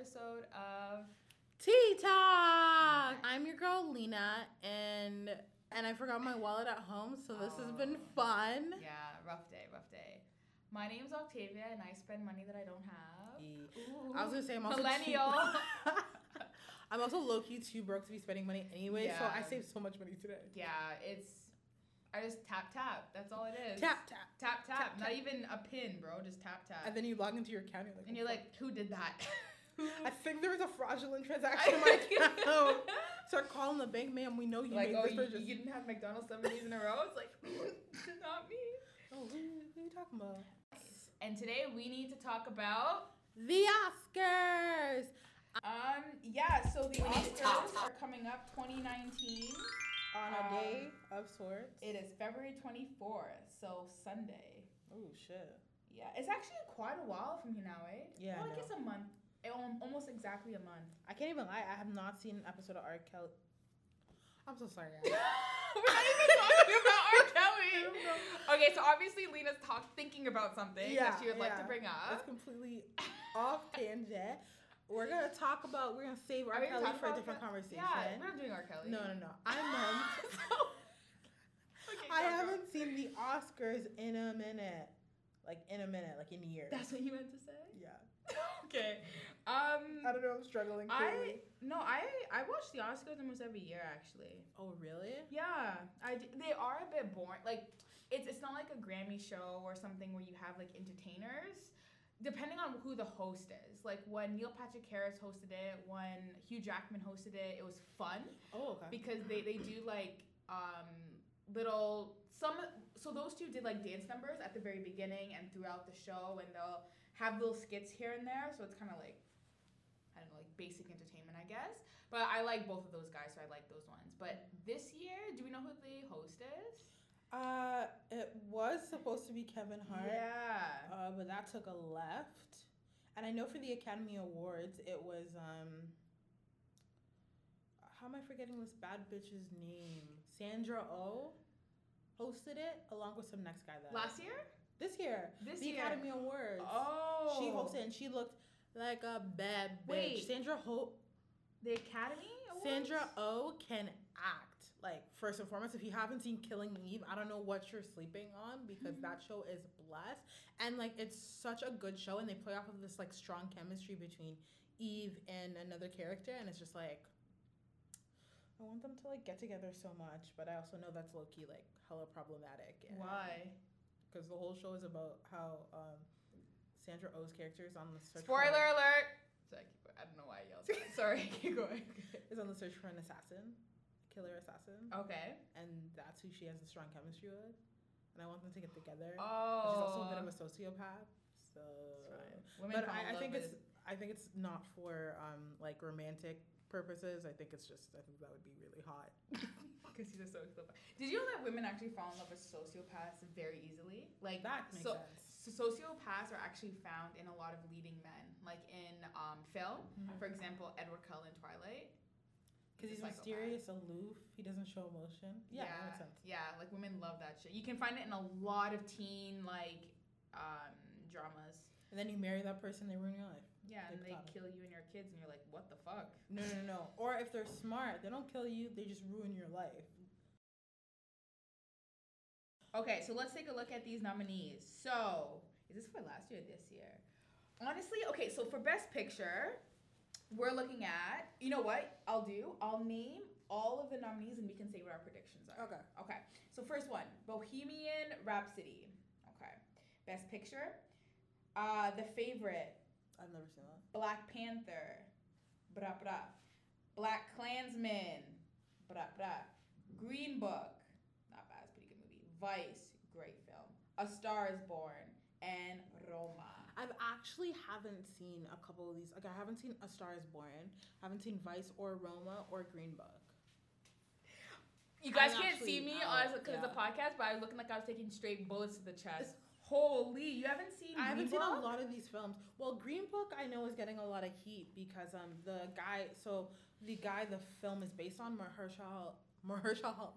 episode of Tea Talk. I'm your girl Lena, and and I forgot my wallet at home, so this has been Oh. fun. Yeah, rough day, rough day. My name's Octavia, and I spend money that I don't have. Ooh. I was gonna say I'm also too- millennial. I'm also low key too broke to be spending money anyway, so I Yeah. saved so much money today. yeah, it's. I just tap tap. That's all it is. Tap tap, tap, tap. Tap, Not tap. even a pin, bro. Just tap tap. and then you log into your account. You're like, and "Oh, you're like, who did that? Who? I think there was a fraudulent transaction in my account. Start calling the bank, ma'am. We know you like, made oh, this you, purchase. you didn't have McDonald's seven days in a row. It's like, not me. oh, who, who you talking about? And today we need to talk about The Oscars. um yeah, so the We Oscars are coming up 2019. On a Um, day of sorts. It is February 24th, so Sunday. Oh shit. Yeah, it's actually quite a while from here now, eh? Yeah, Well, I I guess a month. Al- Almost exactly a month. I can't even lie. I have not seen an episode of R. Kelly. I'm so sorry. We're not even talking about R. Kelly. Okay, so obviously Lena's talk thinking about something Yeah, that she would like to yeah. bring That's up. completely off tangent. We're gonna talk about. We're gonna save R. Kelly for a different conversation. Yeah, we're not doing R. Kelly. No, no, no. I meant. Okay, I go. haven't seen the Oscars in a minute. Like in a minute, like in years. That's what you meant to say. yeah. okay. Um. I don't know. I'm struggling. I no, I I watch the Oscars almost every year actually. Oh really? Yeah, I d- they are a bit boring. Like it's it's not like a Grammy show or something where you have like entertainers. Depending on who the host is, like when Neil Patrick Harris hosted it, when Hugh Jackman hosted it, it was fun Oh okay. because they they do like um little some so those two did like dance numbers at the very beginning and throughout the show and they'll have little skits here and there so it's kind of like I don't know like basic entertainment I guess but I like both of those guys so I like those ones but this year do we know who the host is Uh, it was supposed to be Kevin Hart. yeah Uh, but that took a left. And I know for the Academy Awards, it was um. How am I forgetting this bad bitch's name? Sandra O. Hosted it along with some next guy that last year this year this the year Academy Awards. oh She hosted and she looked like a bad bitch. Wait. Sandra Ho. the Academy Awards? Sandra O can act. Like first and foremost, if you haven't seen Killing Eve, I don't know what you're sleeping on because Mhm. that show is blessed. And like it's such a good show and they play off of this like strong chemistry between Eve and another character and it's just like I want them to like get together so much, but I also know that's low key like hella problematic. And, why Because the whole show is about how um, Sandra Oh's character is on the search for- spoiler alert Sorry, keep going. I don't know why I yelled that. sorry keep going is on the search for an assassin, killer assassin. okay and that's who she has a strong chemistry with. And I want them to get together. Oh, But she's also a bit of a sociopath, so. That's right. Women But I, I think with- it's I think it's not for um like romantic purposes. I think it's just I think that would be really hot. because he's a sociopath. Did you know that women actually fall in love with sociopaths very easily? Like That makes so, sense. So sociopaths are actually found in a lot of leading men, like in um, film. Mhm. For example, Edward Cullen Twilight. Because he's mysterious, aloof. He doesn't show emotion. Yeah, that makes sense. yeah, like women love that shit. You can find it in a lot of teen like um, dramas. And then you marry that person, they ruin your life. Yeah, and they kill you and your kids, and you're like, what the fuck? No, no, no, no. Or if they're smart, they don't kill you. They just ruin your life. Okay, so let's take a look at these nominees. So, is this for last year or this year? Honestly, okay, so for Best Picture, we're looking at, you know what I'll do? I'll name all of the nominees and we can say what our predictions are. Okay. Okay, so first one Bohemian Rhapsody. Okay. Best Picture, uh, The Favorite, I've never seen that. Black Panther, bra bra. BlacKkKlansman, bra bra. Green Book, not bad, it's a pretty good movie. Vice, great film. A Star is Born, and Roma. I've actually haven't seen a couple of these. Like I haven't seen A Star Is Born. I haven't seen Vice or Roma or Green Book. You guys I'm can't see actually me out, because it's a yeah. podcast, but I was looking like I was taking straight bullets to the chest. Holy, you haven't seen I haven't Green seen a lot of these films. Well, Green Book I know is getting a lot of heat because um the guy so the guy the film is based on Mahershala Mahershala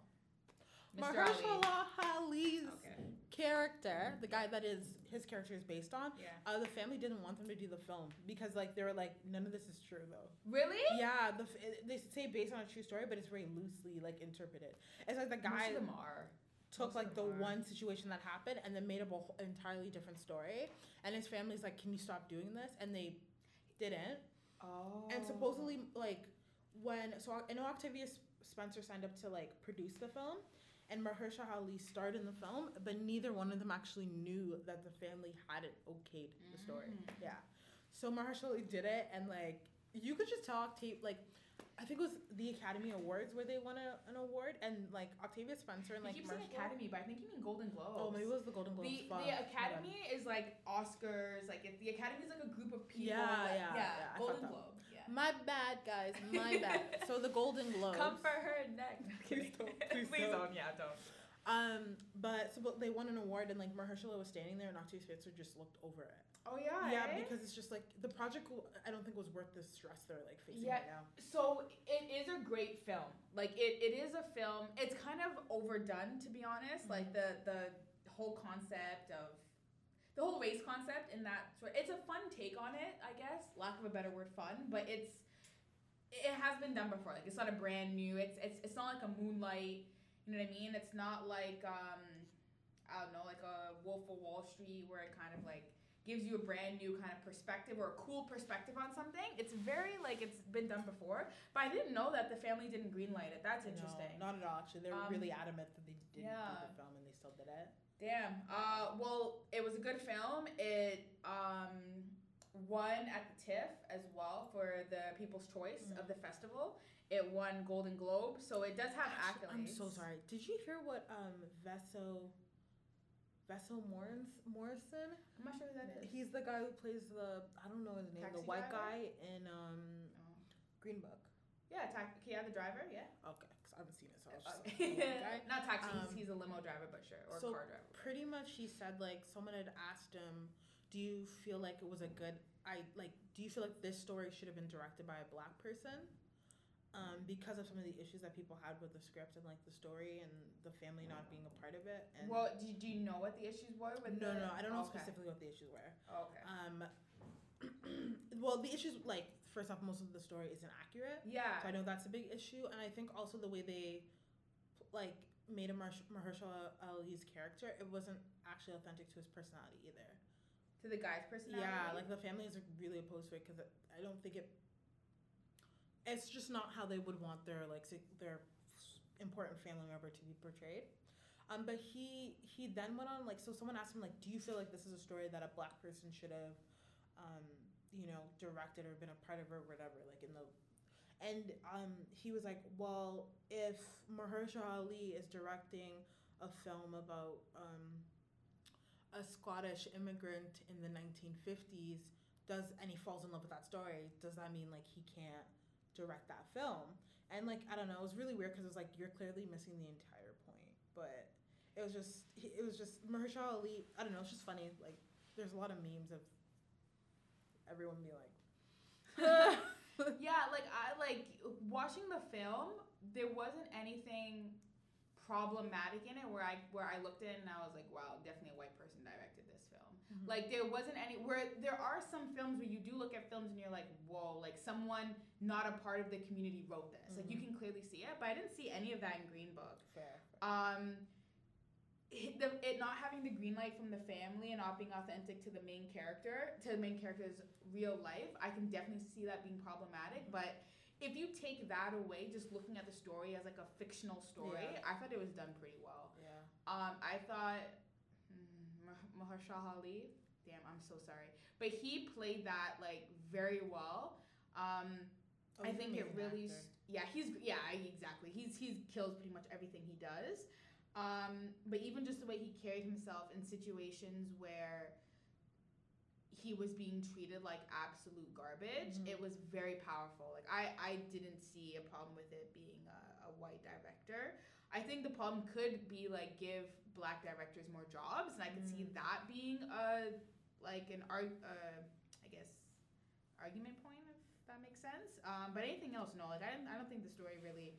Mr. Ali. Mahershala Ali's Okay. character, the guy that is his character is based on, Yeah. uh, the family didn't want them to do the film because like they were like none of this is true though. Really? Yeah, the they say based on a true story, but it's very loosely like interpreted. It's like the Most guy of them are. took most like the are. one situation that happened and then made up a whole, entirely different story. And his family's like, "Can you stop doing this?" And they didn't. Oh. And supposedly, like when so I know Octavia Spencer signed up to like produce the film, and Mahershala Ali starred in the film, but neither one of them actually knew that the family hadn't okayed the story. Mm. Yeah. So Mahershala Ali did it, and like you could just tell Octavia like. I think it was the Academy Awards where they won a, an award, and like Octavia Spencer and like you keep saying Academy, but I think you mean Golden Globes. Oh, maybe it was the Golden Globes. The, Fuck. the. Academy is like Oscars. Like it, the Academy is like a group of people. Yeah, that- yeah, yeah, I Golden. Globe. My bad, guys. My bad. So the Golden Globes. Come for her next. Please don't, please Please don't. don't. Yeah, don't. Um, but so but they won an award, and like Mahershala was standing there, and Octavia Spencer just looked over it. Oh yeah. yeah, eh? because it's just like the project. I don't think was worth the stress they're like facing Yeah. right now. So it is a great film. Like it, it is a film. It's kind of overdone to be honest. Like the the whole concept of the whole race concept in that sort. It's a fun take on it, I guess. Lack of a better word, fun. But it's it has been done before. Like it's not a brand new. It's it's it's not like a Moonlight. You know what I mean? It's not like um I don't know like a Wolf of Wall Street where it kind of like gives you a brand new kind of perspective or a cool perspective on something. It's very like it's been done before, but I didn't know that the family didn't greenlight it. That's interesting. No, not at all. Actually, they were Um, really adamant that they didn't yeah. do the film, and they still did it. Damn. Uh, well, it was a good film. It um won at the TIFF as well for the People's Choice of the festival. It won Golden Globe, so it does have Actually, accolades. I'm so sorry. Did you hear what um Vesso Vesso Morris, Morrison? I'm not sure who that is. He's the guy who plays the I don't know his name, Taxi the white driver? guy in um Oh. Green Book. Yeah, ta- yeah, the driver. Yeah. Okay, I haven't seen it, so I was just like, Okay. white guy. Not taxi. Um, he's, he's a limo driver, but sure, or so car driver. pretty much he said like someone had asked him do you feel like it was a good i like do you feel like this story should have been directed by a black person um, because of some of the issues that people had with the script and like the story and the family not being a part of it and well, do you, do you know what the issues were with no the? no i don't know Okay. specifically what the issues were Okay. um, well the issues like first off most of the story isn't accurate yeah. so I know that's a big issue, and I think also the way they like made a Mahersh- Mahershala Ali's character, it wasn't actually authentic to his personality either. To the guy's personality. Yeah, like the family is really opposed to it because I don't think it. It's just not how they would want their like their important family member to be portrayed. Um, but he he then went on like so someone asked him like, do you feel like this is a story that a black person should have, um, you know, directed or been a part of or whatever like in the, and um he was like, well, if Mahershala Ali is directing a film about um a Scottish immigrant in the 1950s does and he falls in love with that story does that mean like he can't direct that film? And like i don't know it was really weird because it was like you're clearly missing the entire point but it was just it was just Mahershala Ali i don't know it's just funny like there's a lot of memes of everyone be like yeah, like I like watching the film. There wasn't anything problematic in it where I where I looked at it and I was like, wow, definitely a white person directed this film. Mhm. Like there wasn't any where there are some films where you do look at films and you're like, whoa, like someone not a part of the community wrote this. Like you Mhm. can clearly see it, but I didn't see any of that in Green Book. fair, fair. Um, it, the, it not having the green light from the family and not being authentic to the main character, to the main character's real life, I can definitely see that being problematic. But if you take that away, just looking at the story as like a fictional story, Yeah. I thought it was done pretty well. yeah Um, I thought Mah- Mahershala Ali, damn, I'm so sorry, but he played that like very well. Um, Oh, I think it really, actor. yeah, he's yeah, exactly. He's he's kills pretty much everything he does. Um, but even just the way he carried himself in situations where he was being treated like absolute garbage, Mhm. it was very powerful. Like I I didn't see a problem with it being a, a white director. I think the problem could be like give black directors more jobs, and I could see Mm. that being a like an arg uh, I guess argument point if that makes sense. Um, but anything else, no. Like I, I don't think the story really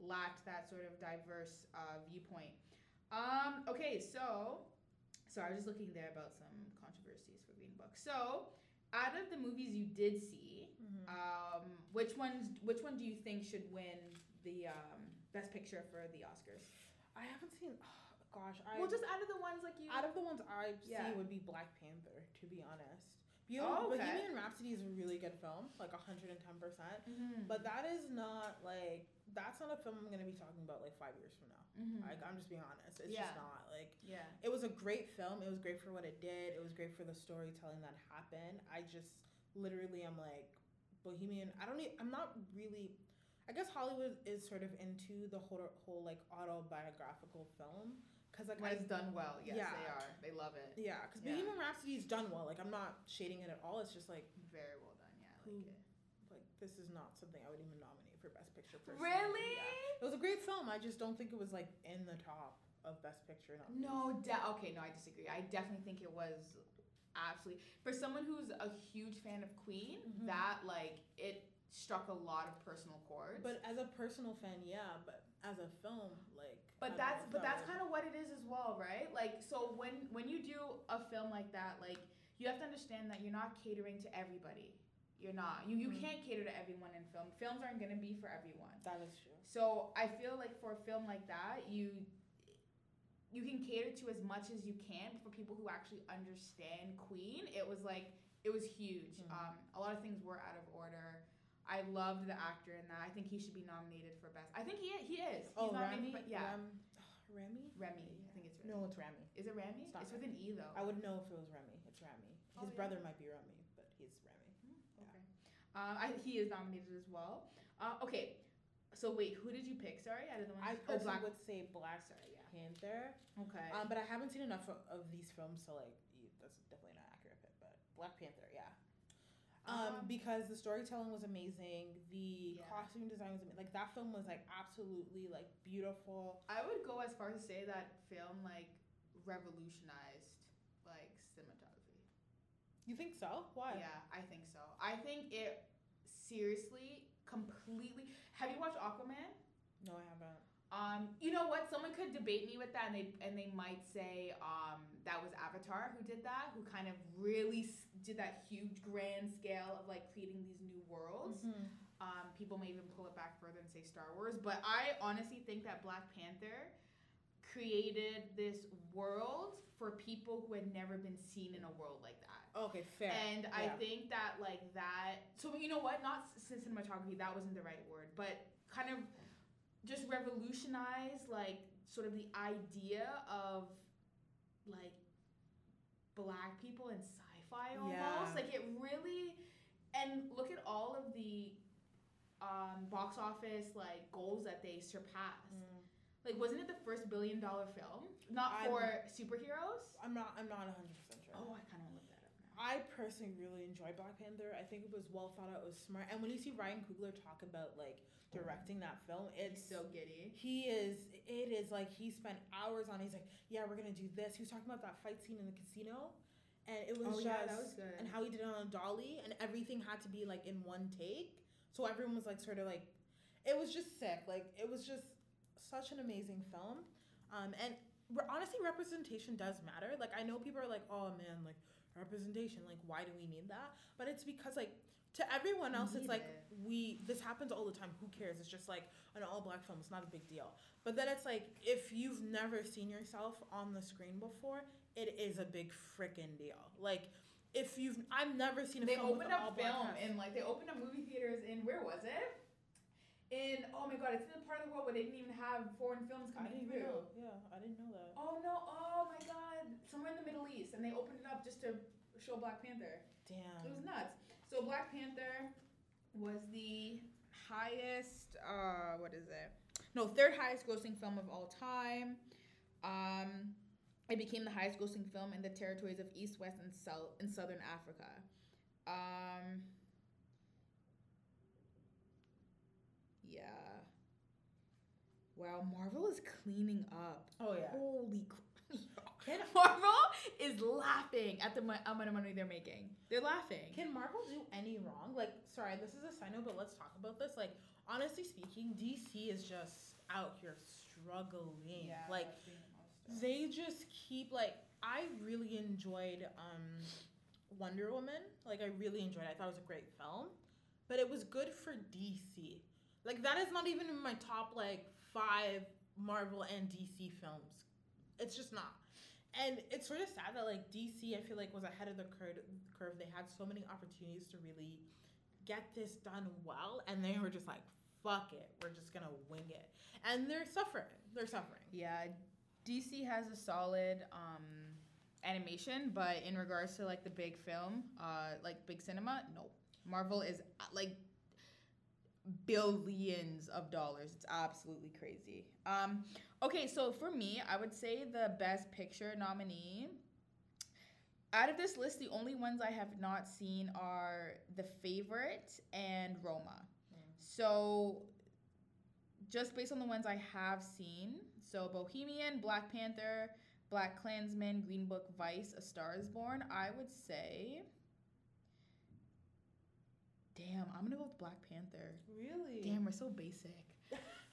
lacked that sort of diverse uh, viewpoint. Um, okay, so So I was just looking there about some controversies for Green Book. So, out of the movies you did see, Mhm. um, which ones? Which one do you think should win the um, best picture for the Oscars? I haven't seen. gosh, I well, just out of the ones like you. out of the ones I see Yeah. would be Black Panther. To be honest, Oh, okay. Bohemian Rhapsody is a really good film, like hundred and ten percent. Mhm. But that is not like that's not a film I'm gonna be talking about like five years from now. Mhm. Like I'm just being honest, it's Yeah. just not like yeah. it was a great film. It was great for what it did. It was great for the storytelling that happened. I just literally am like Bohemian. I don't. I'm not really. I guess Hollywood is sort of into the whole whole like autobiographical film because like When I it's done well, yes, Yeah. they are. They love it. yeah because Yeah. Bohemian Rhapsody is done well. Like I'm not shading it at all. It's just like Very well done. Yeah, I like Who- it. like this is not something I would even nominate for Best Picture. Personally. Really? Yeah. It was a great film. I just don't think it was like in the top of Best Picture. No, de- okay, no, I disagree. I definitely think it was absolutely for someone who's a huge fan of Queen. Mhm. That like it struck a lot of personal chords. But as a personal fan, yeah. But as a film, like. But that's know but that's kind of what it is as well, right? Like so when when you do a film like that, like you have to understand that you're not catering to everybody. You're not. You you Mhm. can't cater to everyone in film. Films aren't gonna be for everyone. That is true. So I feel like for a film like that, you you can cater to as much as you can for people who actually understand Queen. It was like it was huge. Mhm. Um, a lot of things were out of order. I loved the actor in that. I think he should be nominated for best. I think he he is. He's Oh, Remy. for- yeah, Rem, Remy. Remy. I think it's Remy. No, it's Remy. Is it Remy? It's It's with an E though. I would know if it was Remy. It's Remy. Oh, His yeah. brother might be Remy, but he's Remy. Yeah. Okay. Um, I, he is nominated as well. Uh, okay. So wait, who did you pick? Sorry, the ones. I oh, Black. would say Black Sorry, yeah. Panther. Okay. Um, but I haven't seen enough of, of these films so like. That's definitely not accurate but Black Panther, yeah. Um, Um, because the storytelling was amazing, the Yeah. costume design was amazing. Like that film was like absolutely like beautiful. I would go as far as to say that film like revolutionized like cinematography. You think so? Why? Yeah, I think so. I think it seriously completely. Have you watched Aquaman? No, I haven't. Um, you know what? Someone could debate me with that, and they and they might say um, that was Avatar who did that, who kind of really s- did that huge grand scale of like creating these new worlds. Mhm. Um, people may even pull it back further and say Star Wars, but I honestly think that Black Panther created this world for people who had never been seen in a world like that. Okay, fair. And I think that like that. So you know what? Not cinematography. That wasn't the right word, but kind of just revolutionize like sort of the idea of like black people in sci-fi almost. Yeah. Like it really. And look at all of the um, box office like goals that they surpassed. Mm. Like, wasn't it the first billion dollar film? Not I'm- for superheroes. I'm not. I'm not 100 percent sure. Oh, I kind of want to look that up now. I personally really enjoyed Black Panther. I think it was well thought out. It was smart. And when you see Ryan Coogler talk about like directing that film, It's it's so giddy. he is. It is like he spent hours on. it. He's like, yeah, we're gonna do this. He was talking about that fight scene in the casino, and it was Oh, just yeah, that was good. and how he did it on a dolly, and everything had to be like in one take. So everyone was like, sort of like, it was just sick. Like it was just such an amazing film. Um, and honestly, representation does matter. Like I know people are like, oh man, like representation. Like why do we need that? But it's because like to everyone else, it's like we this happens all the time. Who cares? It's just like an all black film. It's not a big deal. But then it's like if you've never seen yourself on the screen before, it is a big freaking deal. Like if you've, I've never seen a They film opened up film and like they opened up movie theaters in where was it? In oh my god, it's in the part of the world where they didn't even have foreign films I coming didn't through. know. Yeah, I didn't know that. Oh no! Oh my god! Somewhere in the Middle East, and they opened it up just to show Black Panther. Damn. It was nuts. So Black Panther was the highest. Uh, what is it? No, third highest grossing film of all time. Um, it became the highest grossing film in the territories of East, West, and South in Southern Africa. Um, yeah. Wow, Marvel is cleaning up. Oh yeah. Holy crap. Can Marvel is laughing at the mo- amount of money they're making. They're laughing. Can Marvel do any wrong? Like, sorry, this is a side note, but let's talk about this. Like, honestly speaking, DC is just out here struggling. Yeah, like, they just keep like I really enjoyed um, Wonder Woman. Like I really enjoyed it. I thought it was a great film, but it was good for DC. Like that is not even in my top like five Marvel and DC films. It's just not. And it's sort of sad that like DC, I feel like was ahead of the cur- curve. They had so many opportunities to really get this done well, and they were just like, "Fuck it, we're just gonna wing it," and they're suffering. They're suffering. Yeah, DC has a solid um, animation, but in regards to like the big film, uh, like big cinema, no. Marvel is uh, like billions of dollars. It's absolutely crazy. Um, okay, so for me, I would say the best picture nominee. Out of this list, the only ones I have not seen are The Favorite and Roma. Mm. So, just based on the ones I have seen, so Bohemian, Black Panther, BlacKkKlansman, Green Book, Vice, A Star Is Born, I would say. Damn, I'm gonna go with Black Panther. Really? Damn, we're so basic.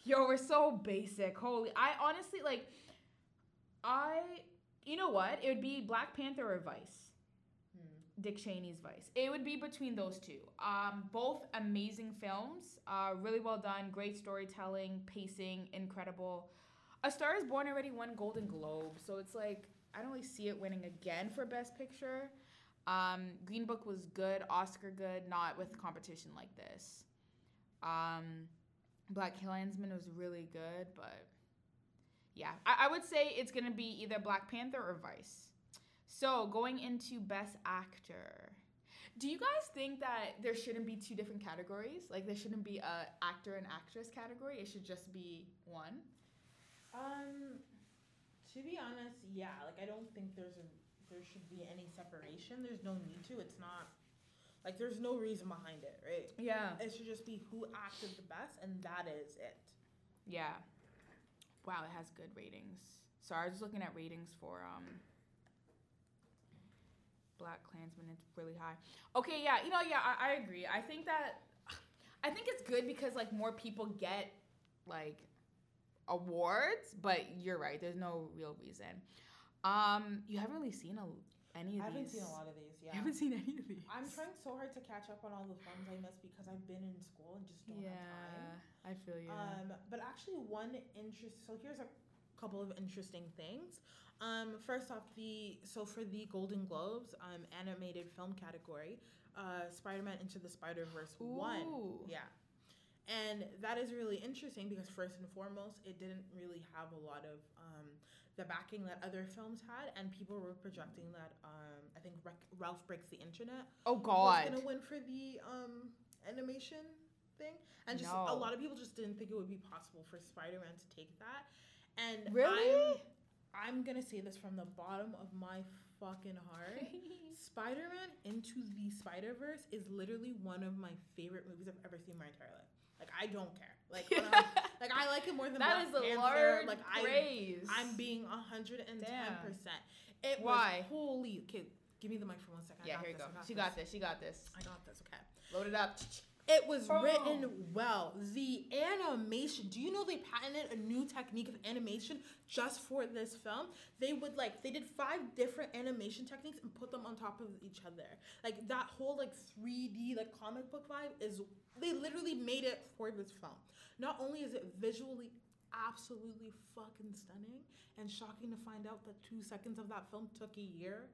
Yo, we're so basic. Holy, I honestly like. I, you know what? It would be Black Panther or Vice. Hmm. Dick Cheney's Vice. It would be between those two. Um, both amazing films. Uh, really well done. Great storytelling, pacing, incredible. A Star Is Born already won Golden Globe, so it's like I don't really see it winning again for Best Picture. Um, Green Book was good, Oscar good, not with competition like this. Um, BlacKkKlansman was really good, but yeah, I, I would say it's gonna be either Black Panther or Vice. So going into Best Actor, do you guys think that there shouldn't be two different categories? Like there shouldn't be a actor and actress category. It should just be one. Um, to be honest, yeah. Like I don't think there's a there should be any separation. There's no need to. It's not like there's no reason behind it, right? Yeah. It should just be who acted the best, and that is it. Yeah. Wow, it has good ratings. Sorry, I was just looking at ratings for um BlacKkKlansman. It's really high. Okay, yeah, you know, yeah, I, I agree. I think that I think it's good because like more people get like awards, but you're right. There's no real reason. Um, you haven't really seen a, any of these. I haven't these. seen a lot of these. Yeah. You haven't seen any of these. I'm trying so hard to catch up on all the films I missed because I've been in school and just don't Yeah, have time. I feel you. Um, but actually, one interest. So here's a couple of interesting things. Um, first off, the so for the Golden Globes, um, animated film category, uh, Spider-Man Into the Spider-Verse won. Yeah. And that is really interesting because first and foremost, it didn't really have a lot of um, the backing that other films had, and people were projecting that um, I think Rec- Ralph Breaks the Internet oh God, was gonna win for the um, animation thing, and just No. a lot of people just didn't think it would be possible for Spider-Man to take that. And Really? I'm, I'm gonna say this from the bottom of my fucking heart. Spider-Man Into the Spider-Verse is literally one of my favorite movies I've ever seen in my entire life. Like I don't care. Like I, like I like it more than that Black is a Panther. large Like I praise. I'm being hundred and ten percent. It Why? was holy. Okay, give me the mic for one second. Yeah, here you this, go. She this. got this. She got this. I got this. Okay. Load it up. It was written well. The animation. Do you know they patented a new technique of animation just for this film? They would like they did five different animation techniques and put them on top of each other. Like that whole like 3D like comic book vibe is they literally made it for this film. Not only is it visually absolutely fucking stunning and shocking to find out that 2 seconds of that film took a year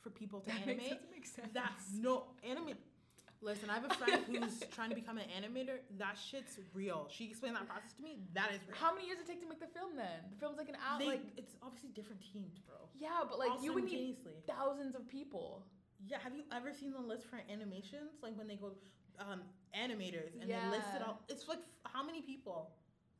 for people to animate. Makes sense. That's no anime. Listen, I have a friend who's trying to become an animator. That shit's real. She explained that process to me. That is real. How many years did it take to make the film then? The film's like an hour. They, like it's obviously different teams, bro. yeah, but like All you would need thousands of people. Yeah, have you ever seen the list for animations? Like when they go um, animators and they list it all. It's like f- how many people?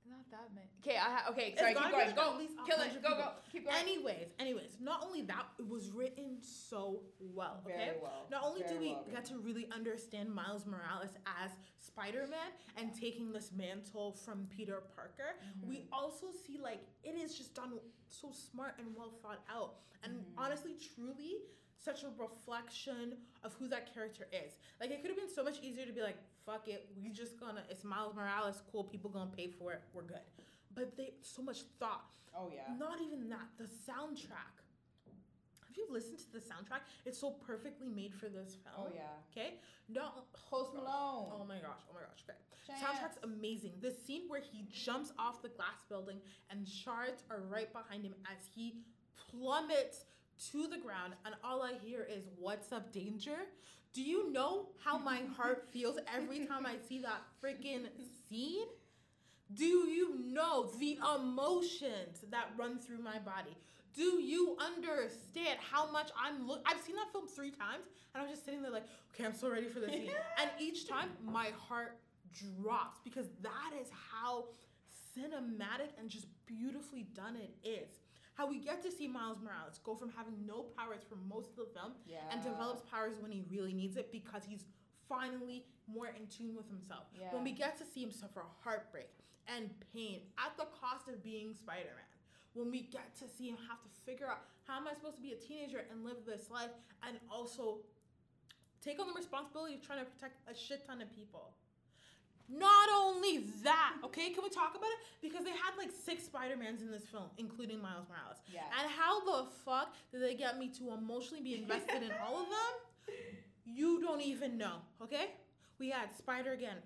Not that many. Okay, I ha- okay. Sorry, keep going. Go. at least Kill it. Go. people. Go. Keep going. Anyways, anyways, not only that, it was written so well. Okay. Very well. Not only do we well get to really understand Miles Morales as Spider Man and taking this mantle from Peter Parker, Mm-hmm. we also see like it is just done so smart and well thought out. And Mhm. honestly, truly, such a reflection of who that character is. Like it could have been so much easier to be like, fuck it, we just gonna it's Miles Morales, cool, people gonna pay for it, we're good. But they so much thought. Oh yeah. Not even that, the soundtrack If you've listened to the soundtrack, it's so perfectly made for this film. Oh yeah. Okay. No. Post Malone. Oh my gosh. Oh my gosh. Okay. Chance. Soundtrack's amazing. The scene where he jumps off the glass building and shards are right behind him as he plummets to the ground, and all I hear is "What's up, danger?" Do you know how my heart feels every time I see that freaking scene? Do you know the emotions that run through my body? Do you understand how much I'm look? I've seen that film three times, and I'm just sitting there like, okay, I'm so ready for this scene. and each time, my heart drops because that is how cinematic and just beautifully done it is. How we get to see Miles Morales go from having no powers for most of the film Yeah. and develops powers when he really needs it because he's finally more in tune with himself. Yeah. When we get to see him suffer heartbreak and pain at the cost of being Spider Man. When we get to see him have to figure out how am I supposed to be a teenager and live this life and also take on the responsibility of trying to protect a shit ton of people. Not only that, okay, can we talk about it? Because they had like six Spider-Mans in this film, including Miles Morales. Yeah. And how the fuck did they get me to emotionally be invested in all of them? You don't even know, okay? We had Spider again.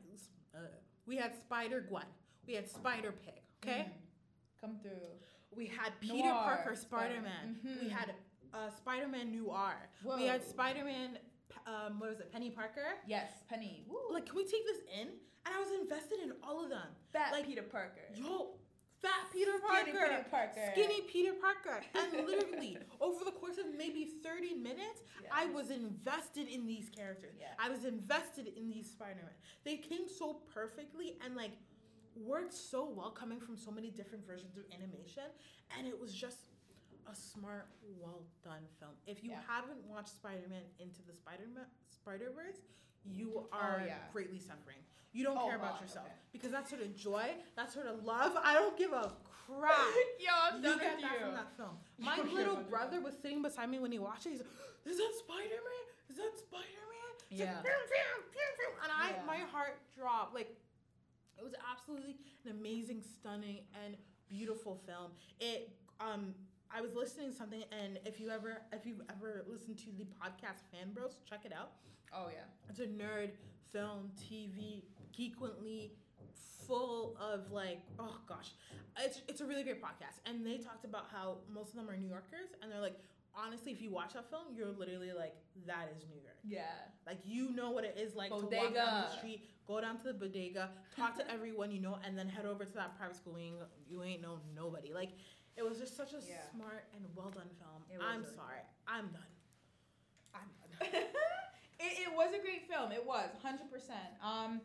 Uh, we had Spider Gwen. We had Spider Pig, okay? Mhm. Come through. We had Peter Noir Parker Spider- Man. We Mhm. had uh, Spider Man Noir. Whoa. We had Spider Man, um, what was it, Penny Parker? Yes, Penny. Woo. Like, can we take this in? And I was invested in all of them. Fat like- Peter Parker. Yo, fat Peter Parker. Skinny Peter Parker. Skinny Peter Parker. And literally, over the course of maybe 30 minutes, I was invested in these characters. I was invested in these Spider-Man. They came so perfectly and like worked so well coming from so many different versions of animation. And it was just a smart, well done film. If you Yeah. haven't watched Spider-Man into the Spider-Man Spider-Verse, you are Oh, yeah. greatly suffering. You don't Oh, care about yourself. okay. Because that sort of joy, that sort of love, I don't give a crap. Yo, I'm You get that you. from that film. My little brother was sitting beside me when he watched it. He's like, "Is that Spider Man? Is that Spider Man?" Yeah. Like, "Pew, pew, pew, pew." and I, Yeah. my heart dropped. Like, it was absolutely an amazing, stunning, and beautiful film. It, um, I was listening to something, and if you ever, if you've ever listened to the podcast Fan Bros, check it out. Oh yeah. It's a nerd film, TV, geekly, full of like, oh gosh, it's it's a really great podcast. And they talked about how most of them are New Yorkers, and they're like, honestly, if you watch that film, you're literally like, that is New York. Yeah. Like you know what it is like to walk down the street, go down to the bodega, talk to everyone you know, and then head over to that private school. You ain't, you ain't know nobody. Like it was just such a Yeah. smart and well done film. I'm really sorry, I'm done. I'm done. it, it was a great film. It was 100%. Um,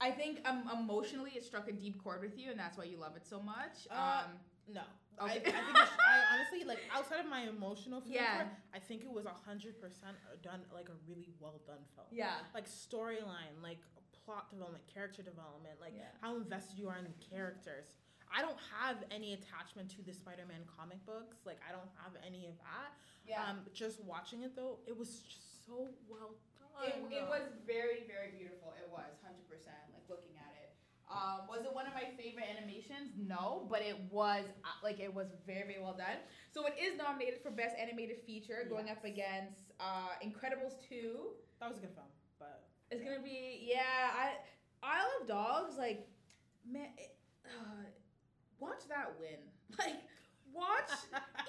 I think um, emotionally it struck a deep chord with you, and that's why you love it so much. Uh, Um, No. I, I Okay. think I honestly like outside of my emotional feelings Yeah. I think it was hundred percent done like a really well done film. yeah. Like storyline, like plot development, character development, like Yeah. how invested you are in the characters. I don't have any attachment to the Spider-Man comic books. Like I don't have any of that. Yeah. Um, just watching it though, it was just so well done. it, it was very, very beautiful. It was 100%. Like looking at it. Um, was it one of my favorite animations? No, but it was uh, like it was very, very well done. So it is nominated for best animated feature, going up against uh, Incredibles 2. That was a good film, but It's gonna be yeah. I Isle of Dogs like man. It, uh, watch that win. Like watch.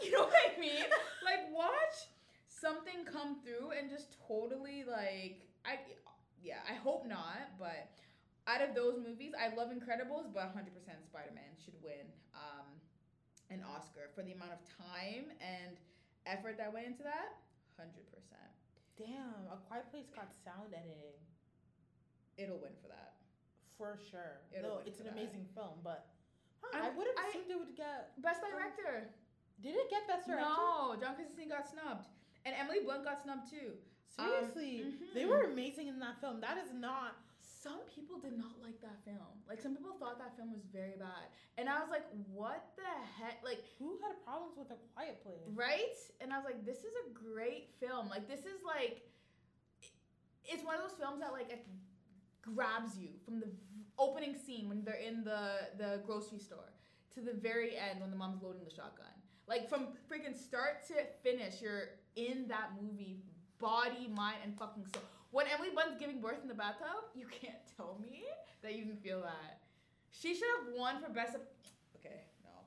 you know what I mean? Like watch something come through and just totally like I yeah. I hope not, but out of those movies, I love Incredibles, but 100% Spider-Man should win um, an Oscar for the amount of time and effort that went into that. 100%. damn, A Quiet Place got sound editing. It'll win for that. For sure. It'll no, win it's an that. amazing film, but huh, I'm- I would have I- assumed it would get. Best director. Did it get Best Director? No, John Krasinski got snubbed, and Emily Blunt got snubbed too. Seriously, they mhm. were amazing in that film. That is not. Some people did not like that film. Like some people thought that film was very bad, and I was like, "What the heck?" Like, Who had problems with A Quiet Place? right? And I was like, "This is a great film. Like, this is like, it's one of those films that like it grabs you from the opening scene when they're in the the grocery store to the very end when the mom's loading the shotgun. Like from freaking start to finish, you're in that movie, body, mind, and fucking soul. When Emily Blunt's giving birth in the bathtub, you can't tell me that you didn't feel that. She should have won for best.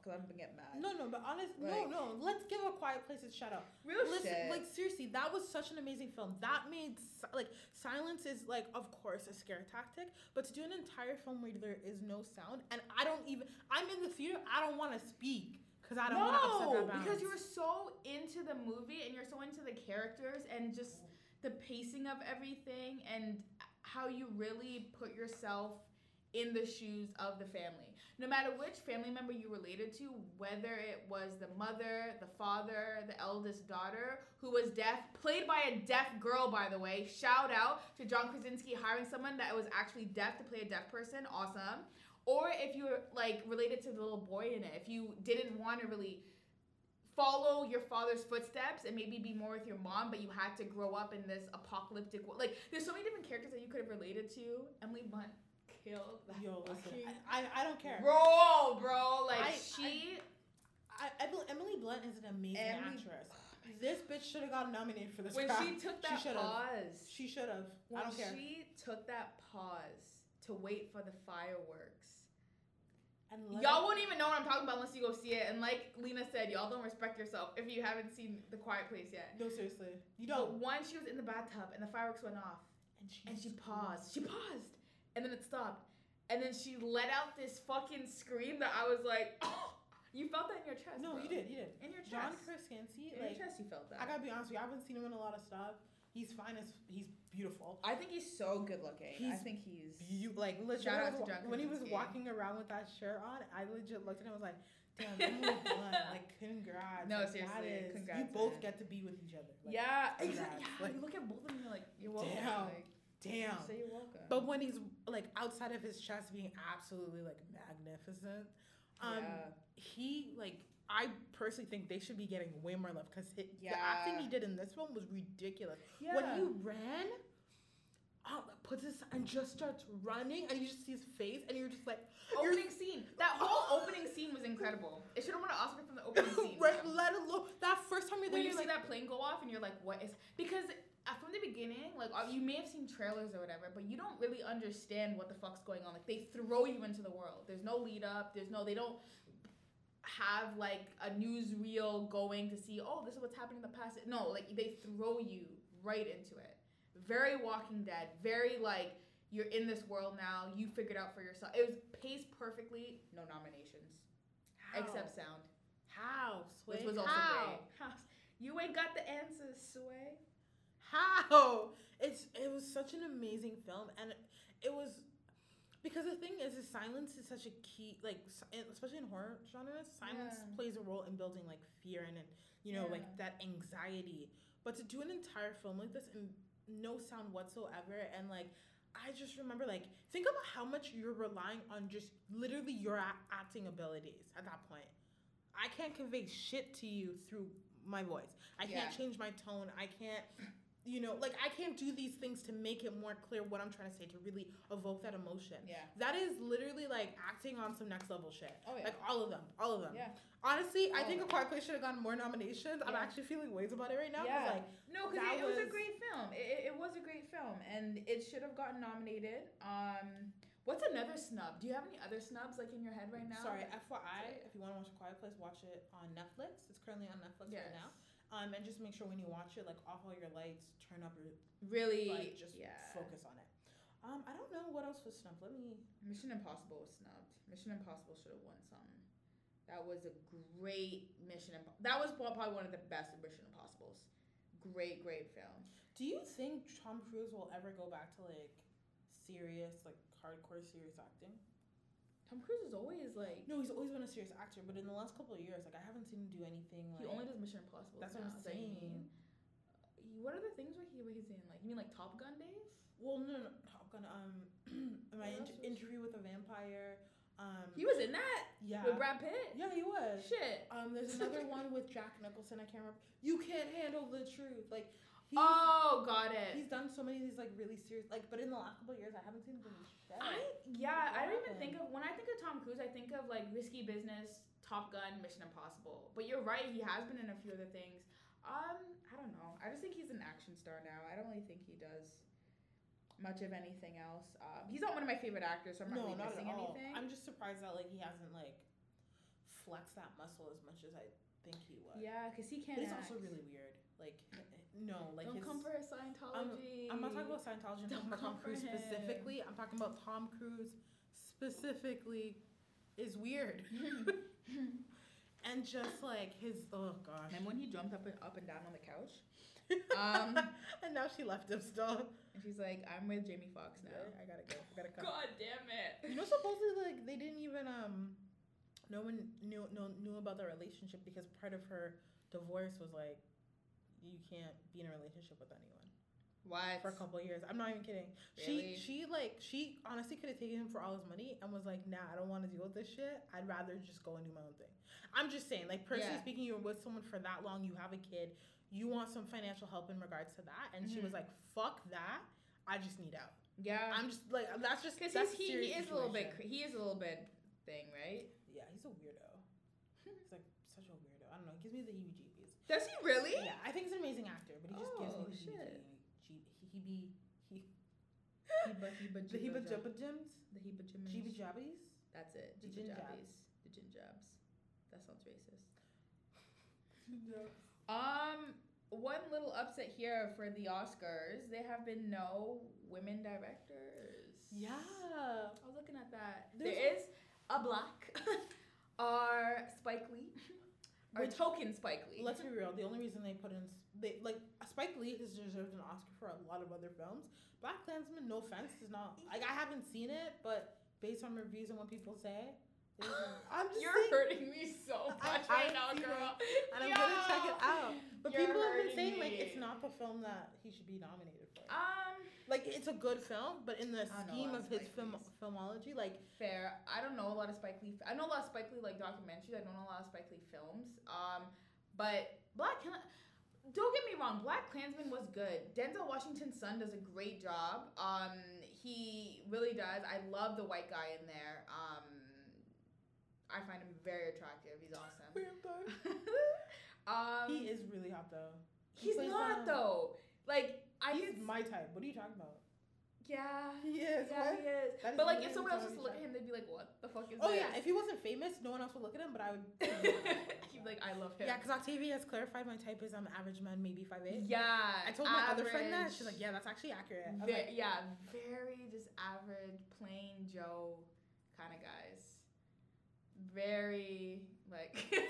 No, because I'm gonna get mad. No, no, but honest, no, Like- no. Let's give a Quiet Place a shout out. real Listen, shit. like seriously, that was such an amazing film. That made like silence is like, of course, a scare tactic, but to do an entire film where there is no sound, and I don't even, I'm in the theater, I don't want to speak because I don't want to upset that because you were so into the movie and you're so into the characters and just the pacing of everything and how you really put yourself in the shoes of the family. No matter which family member you related to, whether it was the mother, the father, the eldest daughter who was deaf, played by a deaf girl, by the way. Shout out to John Krasinski hiring someone that was actually deaf to play a deaf person. Awesome. Or if you were like related to the little boy in it, if you didn't want to really follow your father's footsteps and maybe be more with your mom, but you had to grow up in this apocalyptic world. Like, there's so many different characters that you could have related to. Emily Blunt killed that. Yo, listen, fucking- I, I, I don't care. Bro, bro, like I- she. I, I, bel- Emily Blunt is an amazing Emily- actress. Oh this bitch should have gotten nominated for this. when crap. she took that should've. pause, she should have. I don't care. she took that pause to wait for the fireworks. And Y'all it- won't even know what I'm talking about unless you go see it. And like Lena said, y'all don't respect yourself if you haven't seen The Quiet Place yet. No, seriously, you But don't. once she was in the bathtub and the fireworks went off, And she, and she paused. She paused, and then it stopped, and then she let out this fucking scream that I was like, you felt that in your chest. No, bro. you did. You did. In your chest. John Krasinski, in like your chest, you felt that. I gotta be honest with you, I haven't seen him in a lot of stuff. He's fine as he's beautiful. I think he's so good looking. I think he's. You like legit Shout when, out to John when he was walking around with that shirt on, I legit looked at him and was like, "Damn, Blunt, like congrats." No, like, seriously, is, congrats, You both man. get to be with each other. Like, yeah, exactly. Yeah, like- you look at both of them, you're like, you're welcome. Damn. Like, Damn. Say you're welcome. But when he's like outside of his chest being absolutely like magnificent, um, yeah. he like I personally think they should be getting way more love because the Yeah. acting he did in this one was ridiculous. yeah. When he ran, oh, puts his and just starts running, and you just see his face, and you're just like, opening scene, that whole opening scene was incredible. It should have won an Oscar from the opening scene. right. Let alone that first time you're there, when you you're see like, that plane go off and you're like, what is? Because from the beginning, like uh, you may have seen trailers or whatever, but you don't really understand what the fuck's going on. Like they throw you into the world. There's no lead up. There's no. They don't have like a newsreel going to see. Oh, this is what's happening in the past. No, like they throw you right into it. Very Walking Dead. Very like you're in this world now. You figured out for yourself. It was paced perfectly. No nominations how? except sound how, Sway? which was also how? great. You ain't got the answers, Sway. How? It's it was such an amazing film, and it was because the thing is, is silence is such a key, like especially in horror genres, silence Yeah. plays a role in building like fear and, and you know like that anxiety. But to do an entire film like this and no sound whatsoever, and like I just remember like think about how much you're relying on just literally your acting abilities at that point. I can't convey shit to you through my voice. I can't change my tone. I can't, you know, like I can't do these things to make it more clear what I'm trying to say to really evoke that emotion. Yeah. That is literally like acting on some next level shit. Oh yeah. Like all of them, all of them. yeah. Honestly, I think A Quiet Place should have gotten more nominations. I'm actually feeling ways about it right now. Yeah. Like, No, because it, it was a great film. It, it, it was a great film, and it should have gotten nominated. Um, what's another snub? Do you have any other snubs like in your head right now? sorry, FYI, if you want to watch A Quiet Place, watch it on Netflix. It's currently on Netflix Yes. right now. Um, and just make sure when you watch it, like off all your lights, turn up your Really? like just yeah. focus on it. Um, I don't know what else was snubbed. Let me. Mission Impossible was snubbed. Mission Impossible should have won something. That was a great Mission Impossible. That was probably one of the best Mission Impossibles. Great, great film. Do you think Tom Cruise will ever go back to like serious, like hardcore serious acting? Tom Cruise is always like No, he's always been a serious actor, but in the last couple of years, like I haven't seen him do anything. Like, he only does Mission Impossible. That's what I'm now. Is that what you saying. mean? Uh, What are the things where he where he's in? Like you mean like Top Gun days? Well, no, no, Top Gun. Um, my What inter- was- interview with a vampire. Um, He was in that yeah, with Brad Pitt. yeah, he was. Shit. Um, there's another one with Jack Nicholson. I can't remember. You can't handle the truth. Like he's, Oh, got it. he's done so many of these like really serious. Like, but in the last couple of years, I haven't seen him do shit. I yeah, I don't even think of when I think of Tom Cruise, I think of like Risky Business, Top Gun, Mission Impossible. But you're right, he has been in a few other things. Um, I don't know. I just think he's an action star now. I don't really think he does much of anything else. Um, he's not one of my favorite actors, so I'm not no, really not at missing all. anything. I'm just surprised that like he hasn't like flexed that muscle as much as I think he would. yeah, because he can't. But it's act. also really weird. Like, no, like don't his, come for his Scientology. I'm not talking about Scientology. I'm Don't talking about Tom Cruise him. specifically. I'm talking about Tom Cruise specifically is weird. and just like his oh gosh. and when he jumped up and up and down on the couch, um, and now she left him still. and she's like, "I'm with Jamie Foxx now." I gotta go. I gotta come. God damn it! You know, supposedly like they didn't even um, no one knew no knew about their relationship because part of her divorce was like, you can't be in a relationship with anyone Why? for a couple years. I'm not even kidding. Really? She she like she honestly could have taken him for all his money and was like, nah, I don't want to deal with this shit. I'd rather just go and do my own thing. I'm just saying, like personally Yeah. speaking, you're with someone for that long, you have a kid, you want some financial help in regards to that, and she was Mhm. like, fuck that. I just need out. Yeah. I'm just like that's just Because he, he is a little bit he is a little bit thing, right? Yeah, he's a weirdo. he's like such a weirdo. I don't know. It gives me the. Does he really? Yeah, I think he's an amazing actor, but he just Oh, gives me shit. the heebie he Heba heba the jibba heebie jab- jims, The heba jibba jeebie jabbies. That's it. The gin jabbies. The gin jabs. That sounds racist. Um, one little upset here for the Oscars. There have been no women directors. Yeah. I was looking at that. There's there is a black, or Spike Lee, or token Spike Lee. Let's be real. The only reason they put in they like Spike Lee has deserved an Oscar for a lot of other films. BlacKkKlansman, no offense, is not like I haven't seen it, but based on reviews and what people say, I'm just You're saying, hurting me so I- much right now, girl. and I'm gonna check it out. But people have been saying like it's not the film that he should be nominated for. Um, Like it's a good film, but in the I don't know scheme of of his film Lees. filmology, like fair. I don't know a lot of Spike Lee. I know a lot of Spike Lee like documentaries. I don't know a lot of Spike Lee films. Um, but Black Kla- don't get me wrong, BlacKkKlansman was good. Denzel Washington's son does a great job. Um, he really does. I love the white guy in there. Um, I find him very attractive. He's awesome. um, he is really hot though. He he's plays, not um, though. Like I He's my type. What are you talking about? yeah. He is. Yeah, what? he is. That is But like, if someone else was so to look at him, they'd be like, "What the fuck is that? Oh this?" yeah, if he wasn't famous, no one else would look at him, but I would. He'd be like, "I love him." yeah, because Octavia has clarified my type is I'm an average man, maybe five eight. Yeah. I told my other friend that she's like, yeah, that's actually accurate. Ve- like, yeah, very just average, plain Joe kind of guys. Very like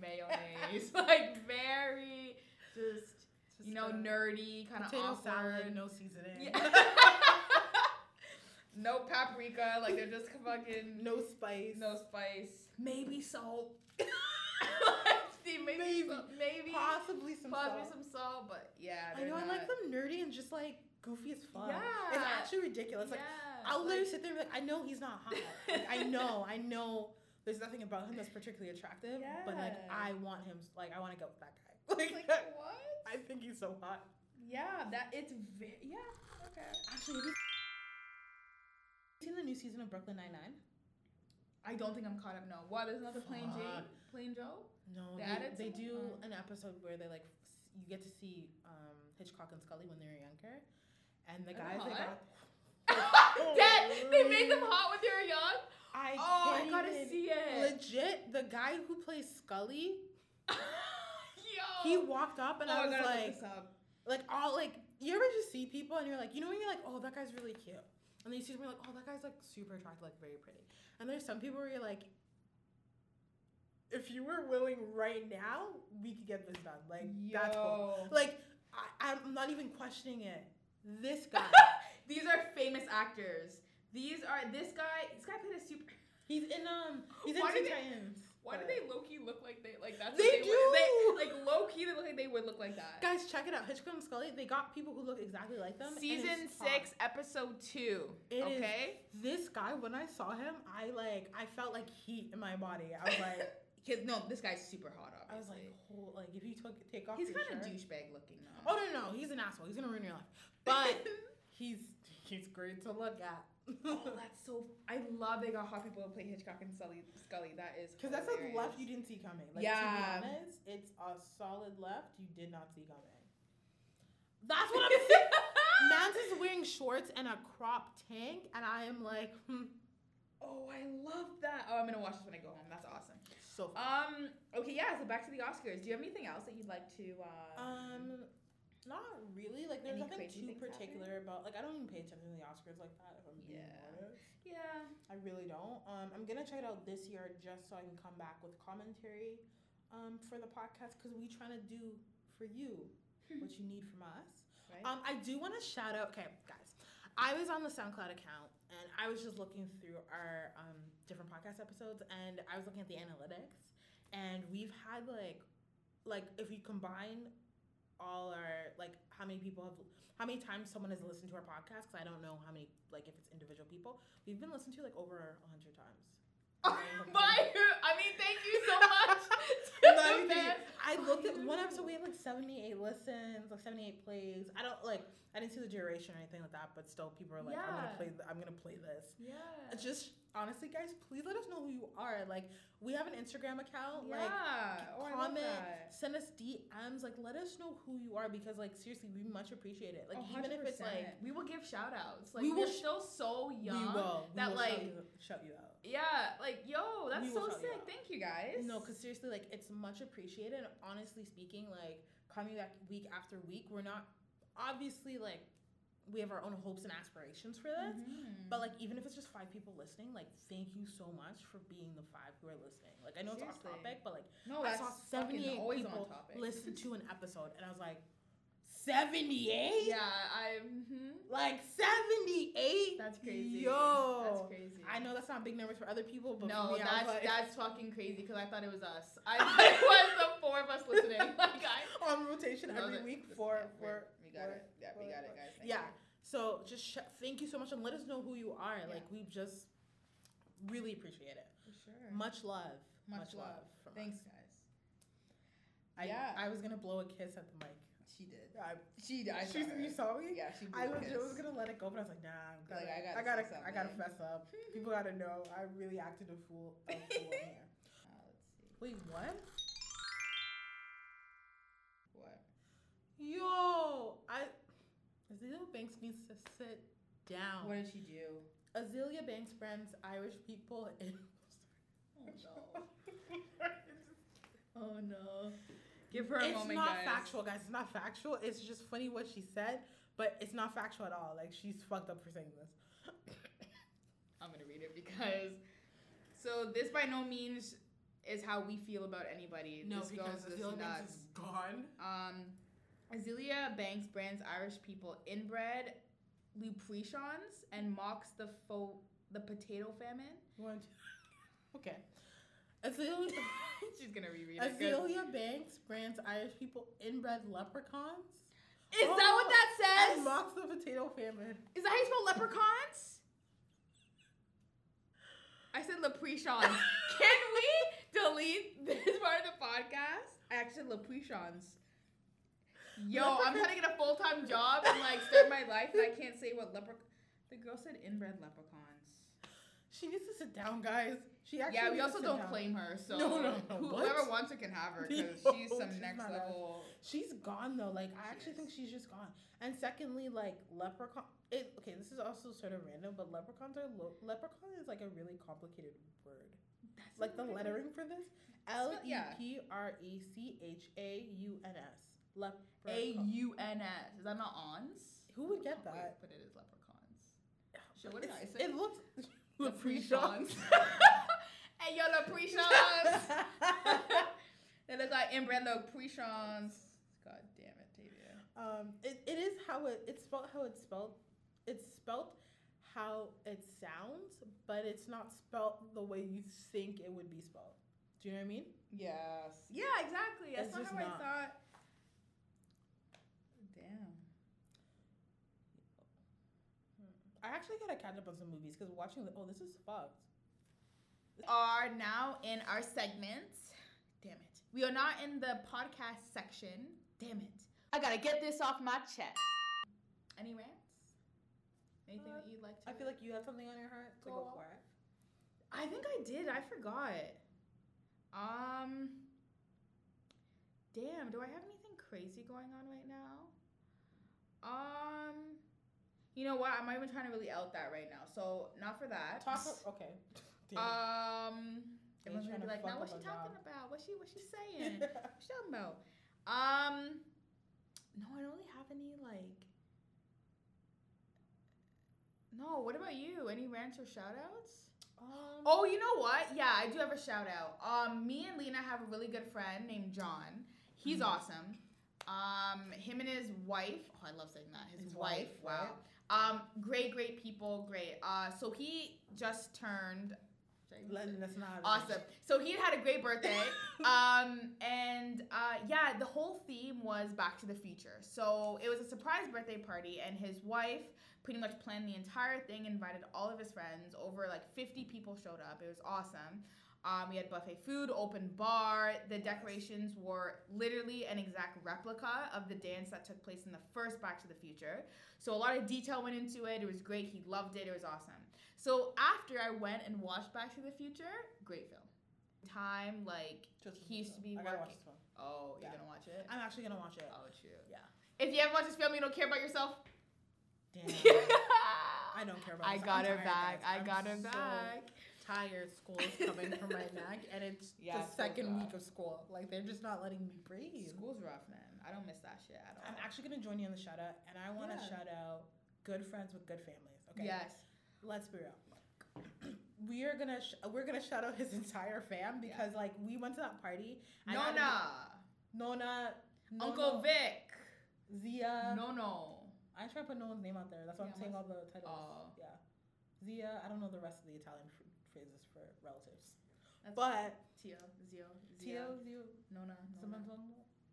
mayonnaise, like very just just you know nerdy, kind of awkward. salad, no seasoning, Yeah. no paprika, like they're just fucking no spice, no spice, maybe salt. See, maybe Maybe. some- maybe possibly some possibly salt. some salt, but yeah, I know I like them nerdy and just like goofy as fuck. Yeah. it's actually ridiculous. Like yeah, I'll literally like- sit there and be like, I know he's not hot. Like, I know, I know. There's nothing about him that's particularly attractive, Yeah. but like I want him. Like I want to go with that guy. Like, like what? I think he's so hot. Yeah, that it's very yeah. Okay. Actually, have you seen the new season of Brooklyn Nine Nine? I don't think I'm caught up. No. What? There's another plain Jane, Fuck. plain Joe. No, They they, added they some? do Oh. an episode where they like you get to see um, Hitchcock and Scully when they were younger, and the Are guys they got. Dad, they made them hot when they were young. I Oh, I gotta see it. Legit, the guy who plays Scully, Yo. he walked up and oh, I was like, like all like you ever just see people and you're like, you know when you're like, oh that guy's really cute, and then you see someone like, oh that guy's like super attractive, like very pretty, and there's some people where you're like. If you were willing right now, we could get this done. Like that's cool. Like I, I'm not even questioning it. This guy, These are famous actors. These are this guy. This guy played a super. he's in um, he's in Why do Why do they low key look like they like that's They what they would- they, like low key they look like they would look like that. Guys, check it out. Hitchcock and Scully. They got people who look exactly like them. Season it's hot. six, episode two. It is- okay. This guy, when I saw him, I like, I felt like heat in my body. I was like, Cause no, this guy's super hot. Obviously. I was like, like if you took take off he's kind of douchebag looking though. Oh no, no, he's an asshole. He's gonna ruin your life. But he's he's great to look at. Oh, that's so. I love they got hot people to play Hitchcock and Scully. Scully. That is Because that's a left you didn't see coming. Like, Yeah. To be honest, it's a solid left you did not see coming. That's what I'm saying. Mans is wearing shorts and a crop tank, and I am like, hmm, oh, I love that. Oh, I'm gonna watch this when I go home. That's awesome. so. Fun. Um. Okay. Yeah. So back to the Oscars. Do you have anything else that you'd like to? Uh, Um, not really. Like, there's Any nothing too particular about. Like, I don't even pay attention to the Oscars like that. If I'm being Yeah. honest, yeah. I really don't. Um, I'm gonna check it out this year just so I can come back with commentary, um, for the podcast because we trying to do for you what you need from us. Right. Um, I do want to shout out. Okay, guys, I was on the SoundCloud account and I was just looking through our um, different podcast episodes, and I was looking at the analytics, and we've had like, like if you combine all our like how many people have how many times someone has listened to our podcast because i don't know how many like if it's individual people we've been listened to like over a hundred times Bye. I mean, thank you so much. Not to even the thinking- best. I looked at one episode. We had like seventy-eight listens, like seventy-eight plays. I don't like. I didn't see the duration or anything like that, but still, people are like, "I'm gonna Yeah. play. th- I'm gonna play this." Yeah. It's Just honestly, guys, please let us know who you are. Like, we have an Instagram account. Like, yeah. oh, I love comment, send us DMs. Like, let us know who you are because, like, seriously, we much appreciate it. Like, Oh, even if it's like, we will give shout outs. Like We will still so young. we will. We that, will like- shout you, out. Yeah, like yo, that's so shout you sick. Thank you guys. No, because seriously, like it's much appreciated. And honestly speaking, like coming back week after week, we're not obviously like we have our own hopes and aspirations for this. Mhm. But like even if it's just five people listening, like thank you so much for being the five who are listening. Like I know it's off topic, but like no, I saw seventy eight people listen to an episode, and I was like, seventy eight. Yeah, I. mhm. Like seventy eight. That's crazy. Yo. that's crazy. I know that's not big numbers for other people, but no, me, that's like, that's fucking crazy because I thought it was us. I it was the four of us listening. Like I. on rotation every week for for got it. Yeah, we got it, guys. Thank yeah. you. So just sh- thank you so much and let us know who you are. Yeah. Like we just really appreciate it. For sure. Much love. Much love. from Thanks, us. guys. I, Yeah. I was gonna blow a kiss at the mic. She did. I, She did. I saw she, her. you saw me? Yeah, she. I blew a legit was kiss. gonna let it go, but I was like, nah, I'm Like, gotta, I gotta I gotta, say I gotta fess up. People gotta know I really acted a fool. A fool here. Uh, let's see. Wait, what? What? Yo, I. Azealia Banks needs to sit down. What did she do? Azealia Banks brands Irish people in. Oh no. Oh no. Give her a it's moment, not guys. factual, guys. It's not factual. It's just funny what she said, but it's not factual at all. Like she's fucked up for saying this. I'm gonna read it because. So this by no means is how we feel about anybody. No, this goes this nuts. gone. Um, Azealia Banks brands Irish people inbred lupricons and mocks the fo- the potato famine. Two. Okay. Azealia, She's gonna reread it. Azealia Banks brands Irish people inbred leprechauns. Is that what that oh, says? And mocks the potato famine. Is that how you spell leprechauns? I said leprechauns. Can we delete this part of the podcast? I actually said leprechauns. Yo, I'm trying to get a full time job and like start my life, and I can't say what lepre. The girl said inbred leprechauns. She needs to sit down, guys. She actually. Yeah, we also don't down. claim her, so No, no, no, what? whoever wants her can have her because No, she's some she's next level. She's gone though. Like I actually think she's just gone. And secondly, like leprechaun. It okay. This is also sort of random, but leprechauns are lo- leprechaun is like a really complicated word. That's Like the lettering for this, L E. P R E C H A U N S. A. U N S. Is that not ons? Who would get Oh, wait, that? but it is leprechauns. Shit, what did I say? It looks Leprechauns. hey, yo, leprechauns. they look like inbred leprechauns. God damn it, Tavia. Um, it, it is how it it's spelled how it's spelled. It's spelled how it sounds, but it's not spelled the way you think it would be spelled. Do you know what I mean? Yes. Yeah, exactly. That's It's not how not. I thought. Damn. I actually gotta catch up on some movies because watching the oh this is fucked. Are now in our segments. Damn it. We are not in the podcast section. Damn it. I gotta get this off my chest. Any rants? Anything Uh, that you'd like to? I feel like you had something on your heart. to go Go. for it. I think I did. I forgot. Um. Damn. Do I have anything crazy going on right now? Um. You know what? I'm not even trying to really out that right now. So not for that. Talk. Okay. Damn. Um. Everyone's trying gonna be like, now what's she talking job." about? What's she what's she saying? What's she talking about? Um. No, I don't really have any like. No. What about you? Any rants or shout outs? um, Oh, you know what? Yeah, I do have a shout out. Um, me and Lena have a really good friend named John. He's Mhm. awesome. Um, him and his wife. Oh, I love saying that. His, His wife. wife, Wow. Um, great, great people. Great. Uh, so he just turned. should I even Let, say- that's not Awesome. So he had a great birthday. um, and uh, yeah, the whole theme was Back to the Future. So it was a surprise birthday party, and his wife pretty much planned the entire thing, invited all of his friends. Over like 50 people showed up. It was awesome. Um, we had buffet food, open bar. The decorations were literally an exact replica of the dance that took place in the first Back to the Future. So a lot of detail went into it. It was great. He loved it. It was awesome. So after I went and watched Back to the Future, great film. Time like Just he used to be I gotta watch working. this one. Oh, you're gonna watch it? I'm actually gonna watch it. Oh shoot. Yeah. If you haven't watched this film, you don't care about yourself. Damn. I don't care about. I got her back. I got her so back. Tired. School is coming from my neck, and it's Yeah, the second rough. week of school. Like they're just not letting me breathe. School's rough, man. I don't miss that shit at all. I'm actually gonna join you in the shout out, and I want to Yeah. shout out good friends with good families. Okay. Yes. Let's be real. we are gonna sh- we're gonna shout out his entire fam because like we went to that party. and I- Nona. Nona, Uncle Vic. Zia. no, no. I try to put no one's name out there. That's why Yeah, I'm saying all the titles. Oh. Yeah. Zia. I don't know the rest of the Italian ph- phrases for relatives. That's But Tio, Zio, Tio, Zio, Zio, Nona, Nona.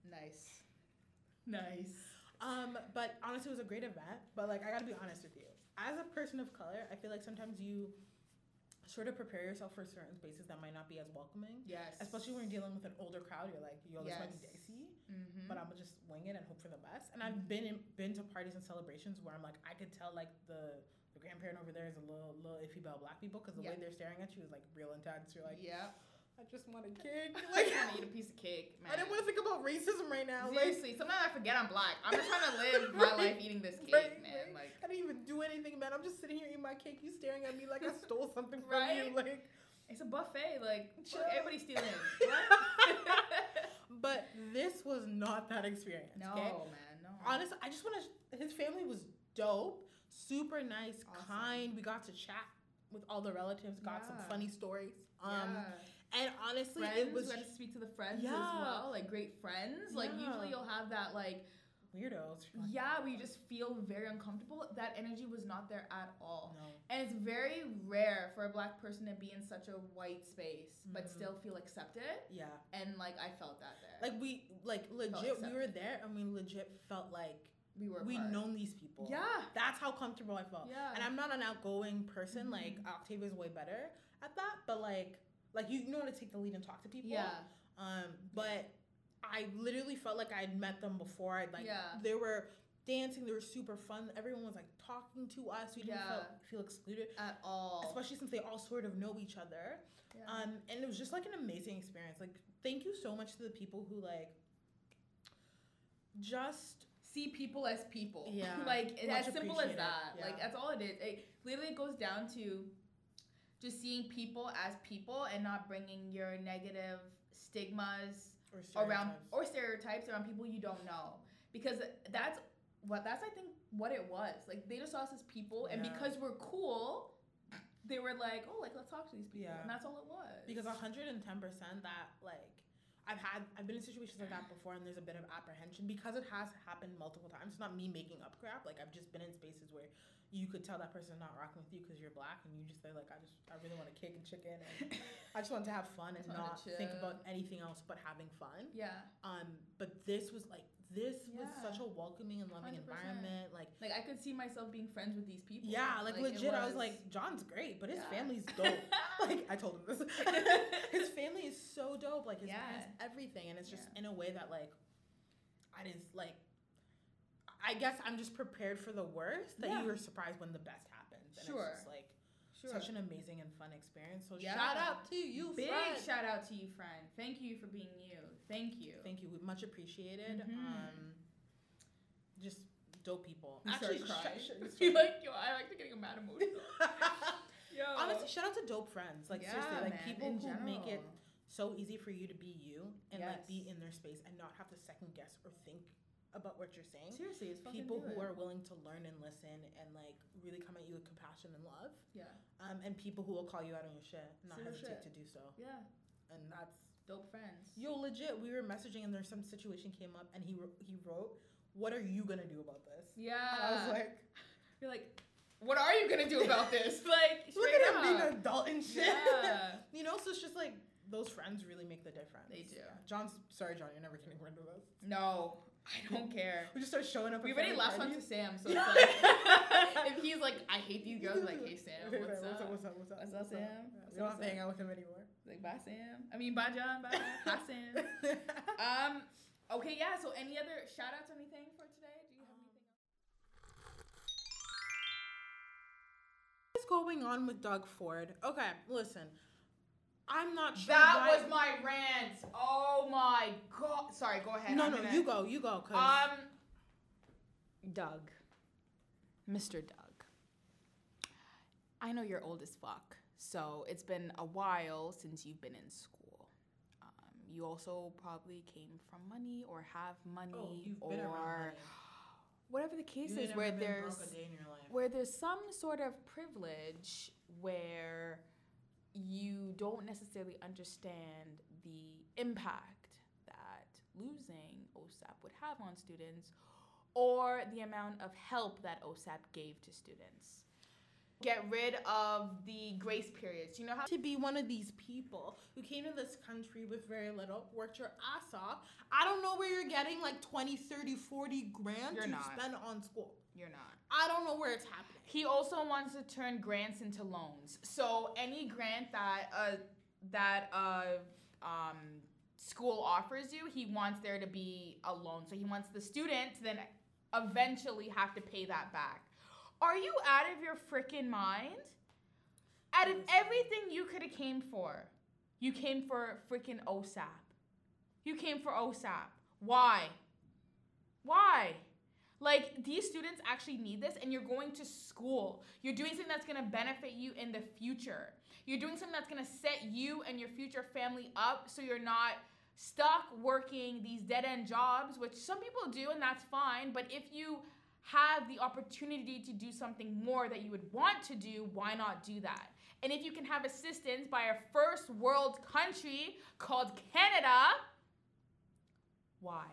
Nice. Nice. Um, but honestly, it was a great event. But like, I gotta be honest with you. As a person of color, I feel like sometimes you sort of prepare yourself for certain spaces that might not be as welcoming. Yes. Especially when you're dealing with an older crowd, you're like, yo, this might be dicey, Mm-hmm. but I'm gonna just wing it and hope for the best. And I've been in, been to parties and celebrations where I'm like, I could tell like the grandparent over there is a little little iffy about black people because the way they're staring at you is like real intense. You're like, yeah. I just want a cake. I Like, just want to eat a piece of cake, man. I didn't want to think about racism right now. Like, Seriously, sometimes I forget I'm black. I'm just trying to live my Right, life eating this cake, right, man. right. Like, I didn't even do anything, man. I'm just sitting here eating my cake. You staring at me like I stole something from you. Like, it's a buffet. Like, everybody's stealing. but this was not that experience. no, okay? man, no. Honestly, I just want to. His family was dope, super nice, Awesome. kind. We got to chat with all the relatives. Got some funny stories. Um, yeah. and honestly, friends. it was we had to speak to the friends Yeah. as well, like great friends. Like usually you'll have that like weirdos. Yeah, we just feel very uncomfortable. That energy was not there at all. No. And it's very rare for a black person to be in such a white space but Mhm. still feel accepted. Yeah. And like I felt that there. Like we like legit. We were there, and we legit felt like we were we apart. known these people. Yeah. That's how comfortable I felt. Yeah. And I'm not an outgoing person. Mhm. Like Octavia's way better at that. But like, like you know how to take the lead and talk to people. Yeah. Um, but I literally felt like I'd met them before. I'd like Yeah. they were dancing. They were super fun. Everyone was like talking to us. We didn't Yeah. feel, feel excluded, At all. especially since they all sort of know each other. yeah. Um, and it was just like an amazing experience. Like, thank you so much to the people who like just see people as people. Yeah. like as simple as that. Yeah. Like that's all it is. It literally goes down to just seeing people as people and not bringing your negative stigmas or around or stereotypes around people you don't know because that's what that's I think what it was. Like they just saw us as people and Yeah. because we're cool, they were like, "Oh, like let's talk to these people." Yeah. And that's all it was. because 110% that like I've had I've been in situations like that before and there's a bit of apprehension because it has happened multiple times. It's not me making up crap. Like I've just been in spaces where you could tell that person's not rocking with you because you're black and you just say like I just I really want to kick and chicken and I just want to have fun and not think about anything else but having fun. yeah. Um, but this was like this was such a welcoming and loving 100%. environment. Like Like I could see myself being friends with these people. yeah, like, it legit. I was like John's great, but his Yeah. family's dope. like I told him this. his family is so dope. Like his Yeah. parents, everything, and it's just Yeah. in a way that like I didn't like. I guess I'm just prepared for the worst that Yeah. you were surprised when the best happens. And Sure. it's just like such an amazing and fun experience. So Yeah. shout out to you, Big friend. shout out to you, friend. Thank you for being you. Thank you. Thank you. Much appreciated. Mhm. Um, just dope people. You Actually, started crying. sh- sh- You're like, yo, I like to getting mad emotional. Yo. Honestly, shout out to dope friends. Like seriously, like man, people in who make it so easy for you to be you and like be in their space and not have to second guess or think about what you're saying. Seriously, it's People who it. are willing to learn and listen and like really come at you with compassion and love. yeah, Um, and people who will call you out on your shit, not Say your hesitate shit. to do so. yeah, And that's dope friends. yo legit. We were messaging and there's some situation came up and he he wrote, "What are you gonna do about this?" Yeah, And I was like, you're like, what are you gonna do about this? Like, "Look at him being up. an adult and shit." Yeah. you know, so it's just like those friends really make the difference. They do. Yeah. John's sorry, John. You're never getting rid of us. No, I don't care. We just start showing up. We at already family last one to. Sam, so it's like, if he's like, I hate these girls, like, hey Sam, Hey, what's, man, up? What's up? What's up? What's up, Sam? Yeah, What's we don't up, have to Sam? hang out with him anymore. Like, bye Sam. I mean, bye John. Bye. Bye Sam. Um. Okay. Yeah. So, any other shout outs or anything for today? Do you have anything? What's going on with Doug Ford? Okay, listen. I'm not sure. That why- was my rant. Oh my god. Sorry. Go ahead. No, I'm no, gonna- you go, you go. Cause Um, Doug, Mr. Doug. I know you're old as fuck, so it's been a while since you've been in school. Um, you also probably came from money or have money oh, you've or been money. whatever the case You is, where there's broke a day in your life. where there's some sort of privilege where you don't necessarily understand the impact that losing OSAP would have on students or the amount of help that OSAP gave to students. Get rid of the grace periods. You know how to be one of these people who came to this country with very little, worked your ass off. I don't know where you're getting like 20, 30, 40 grand You're to not. spend on school. You're not. I don't know where it's happening. He also wants to turn grants into loans. So any grant that uh that uh um school offers you, he wants there to be a loan. So he wants the student to then eventually have to pay that back. Are you out of your freaking mind? Out of everything you could have came for, you came for freaking OSAP. You came for OSAP. Why? Why? Like these students actually need this, and you're going to school. You're doing something that's gonna benefit you in the future. You're doing something that's gonna set you and your future family up so you're not stuck working these dead end jobs, which some people do, and that's fine. But if you have the opportunity to do something more that you would want to do, why not do that? And if you can have assistance by a first world country called Canada, why?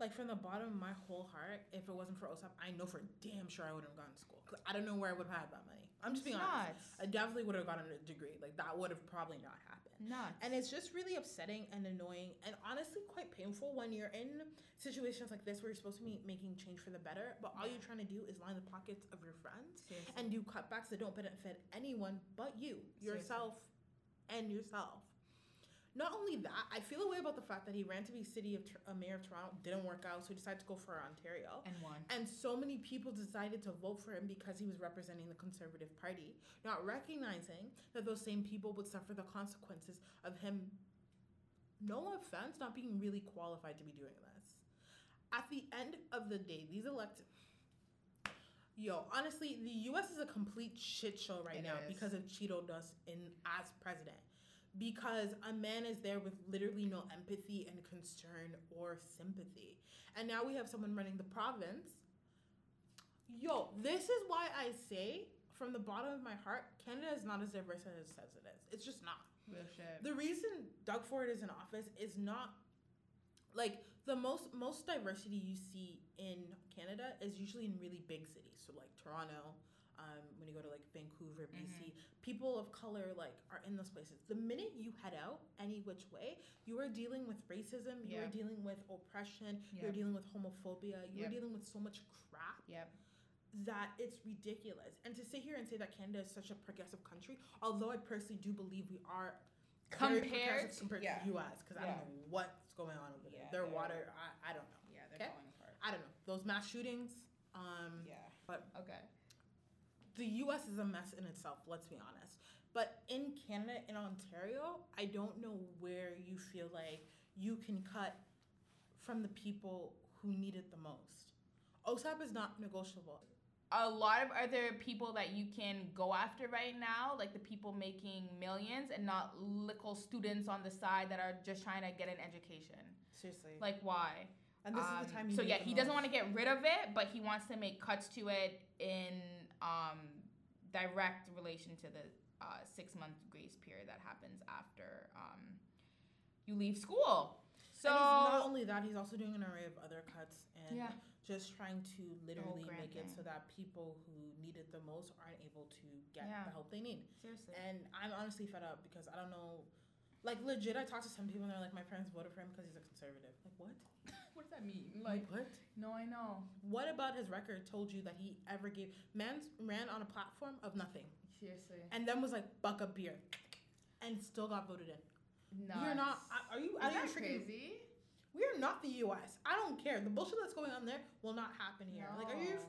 Like from the bottom of my whole heart, if it wasn't for OSAP, I know for damn sure I wouldn't have gone to school. 'Cause I don't know where I would have had that money. I'm just being honest. Nuts. I definitely would have gotten a degree. Like that would have probably not happened. Nuts. And it's just really upsetting and annoying and honestly quite painful when you're in situations like this where you're supposed to be making change for the better, but all you're trying to do is line the pockets of your friends Seriously. and do cutbacks that don't benefit anyone but you, Seriously. yourself, and yourself. Not only that, I feel a way about the fact that he ran to be city of Tor- uh, mayor of Toronto, didn't work out, so he decided to go for Ontario. and won. And so many people decided to vote for him because he was representing the Conservative Party, not recognizing that those same people would suffer the consequences of him, no offense, not being really qualified to be doing this. At the end of the day, these elect Yo, honestly, the US is a complete shit show right It now is. because of Cheeto Dust in as president. Because a man is there with literally no empathy and concern or sympathy. And now we have someone running the province. Yo, this is why I say from the bottom of my heart, Canada is not as diverse as it says it is. It's just not. Real shit. The reason Doug Ford is in office is not like the most most diversity you see in Canada is usually in really big cities. So like Toronto, um, when you go to like Vancouver, BC, people of color like are in those places. The minute you head out any which way, you are dealing with racism. You Yeah. are dealing with oppression. You're dealing with homophobia. You're Yep. dealing with so much crap Yep. that it's ridiculous. And to sit here and say that Canada is such a progressive country, although I personally do believe we are Compared compared yeah. to the US, because I don't know what's going on over there. Yeah, Their water, I, I don't know. Yeah, they're Okay. falling apart. I don't know. those mass shootings. Um, Yeah. but Okay. The U.S. is a mess in itself. Let's be honest. But in Canada, in Ontario, I don't know where you feel like you can cut from the people who need it the most. OSAP is not negotiable. a lot of other people that you can go after right now, like the people making millions and not little students on the side that are just trying to get an education. Seriously. Like why? and this Um, is the time. You so yeah, he doesn't want to get rid of it, but he wants to make cuts to it in um, direct relation to the uh, six month grace period that happens after um, you leave school. So and he's not only that, he's also doing an array of other cuts and Yeah. just trying to literally make it so that people who need it the most aren't able to get Yeah. the help they need. seriously, And I'm honestly fed up because I don't know. Like legit, I talked to some people and they're like, "My parents voted for him because he's a conservative." Like what? what does that mean? Like what? no, I know. What about his record told you that he ever gave? Man ran on a platform of nothing, Seriously, and then was like, "Buck a beer," and still got voted in. no. You're not. Are you? Are you crazy? We are not the U.S. I don't care. The bullshit that's going on there will not happen here. Like, are you?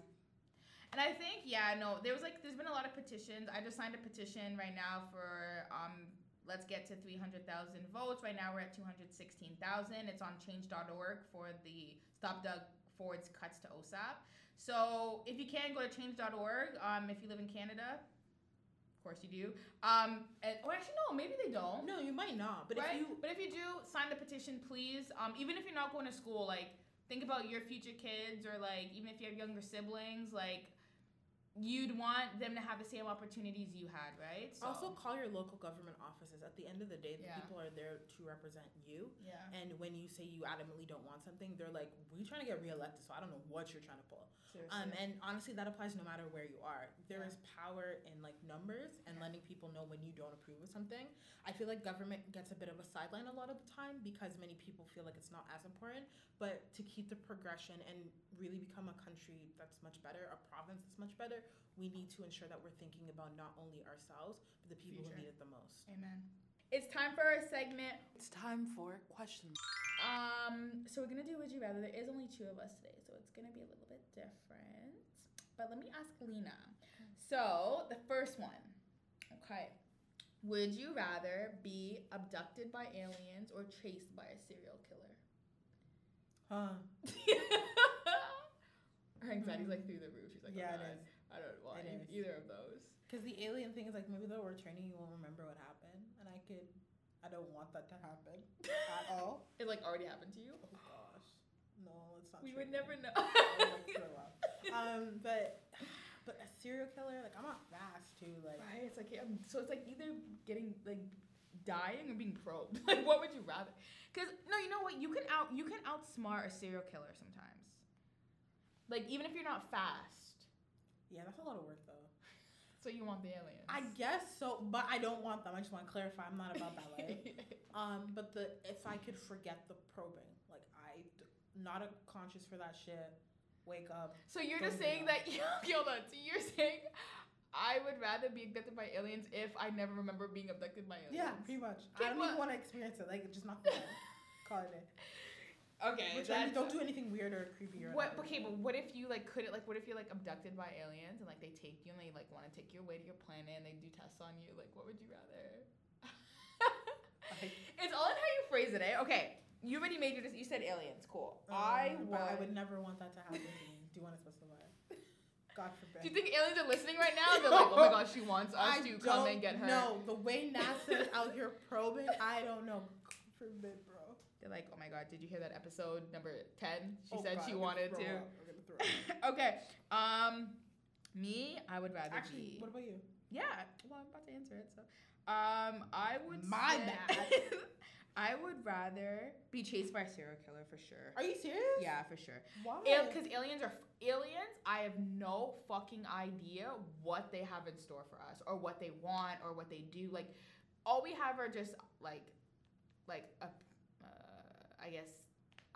And I think yeah, no, there was like there's been a lot of petitions. I just signed a petition right now for um let's get to 300,000 votes. Right now we're at 216,000. It's on change.org for the Stop Doug Ford's cuts to OSAP. So if you can go to change.org, um, if you live in Canada, of course you do. Um, and, or actually no, maybe they don't. No, you might not. But right? if you, but if you do, sign the petition, please. Um, even if you're not going to school, like think about your future kids, or like even if you have younger siblings, like you'd want them to have the same opportunities you had, right? So, also call your local government offices. At the end of the day, the Yeah. people are there to represent you. yeah, And when you say you adamantly don't want something, they're like, "We're trying to get reelected, so I don't know what you're trying to pull." seriously. Um, and honestly, that applies no matter where you are. There Yeah. is power in like numbers and Yeah. letting people know when you don't approve of something. I feel like government gets a bit of a sideline a lot of the time because many people feel like it's not as important. But to keep the progression and really become a country that's much better, a province that's much better, we need to ensure that we're thinking about not only ourselves but the people Future. who need it the most. Amen. It's time for our segment. It's time for questions. Um, so we're gonna do Would You Rather. There is only two of us today, so it's gonna be a little bit different. But let me ask Lena. So the first one, okay. Would you rather be abducted by aliens or chased by a serial killer? Huh. Her anxiety's like through the roof. She's like, oh Yeah, it God, is. I don't It e- is. either of those. Because the alien thing is like maybe they'll return you, you won't remember what happened, and I could. I don't want that to happen at all. It like already happened to you. Oh gosh, no, it's not. True. We would never know. I would like throw up. um, but but a serial killer, like I'm not fast too. Like Right. It's like um, so. It's like either getting like dying or being probed. like, what would you rather? Because no, you know what? You can out you can outsmart a serial killer sometimes. Like even if you're not fast. Yeah, that's a lot of work though. So you want the aliens? I guess so, but I don't want them. I just want to clarify. I'm not about that life. um, but the if I could forget the probing, like I d- not a conscious for that shit. Wake up. so you're just saying that you hold on. So you're saying I would rather be abducted by aliens if I never remember being abducted by aliens. Yeah, pretty much. Okay, I don't what- even want to experience it. Like just not fun. Call it. Okay. Which I mean, don't do anything weird or creepy or. What? whatever. Okay, but what if you like couldn't like? What if you're like abducted by aliens and like they take you and they like want to take you away to your planet and they do tests on you? Like, what would you rather? Like- it's all in how you phrase it, eh? Okay, you already made your. You said aliens, cool. I Um, would. I would never want that to happen to me. Do you want to specify? God forbid. Do you think aliens are listening right now? They're like, oh my gosh, she wants us I to come and get her. No, the way NASA's out here probing, I don't know. God forbid. They're like, oh my god, did you hear that episode number ten? She Oh said God, she I'm wanted to. up. I'm gonna throw up. okay. Um, me, I would rather Actually, be. what about you? Yeah, well, I'm about to answer it. So, um, I would. My say- bad. I would rather be chased by a serial killer for sure. Are you serious? Yeah, for sure. Why? Because aliens are aliens. I have no fucking idea what they have in store for us, or what they want, or what they do. Like, all we have are just like, like a, I guess,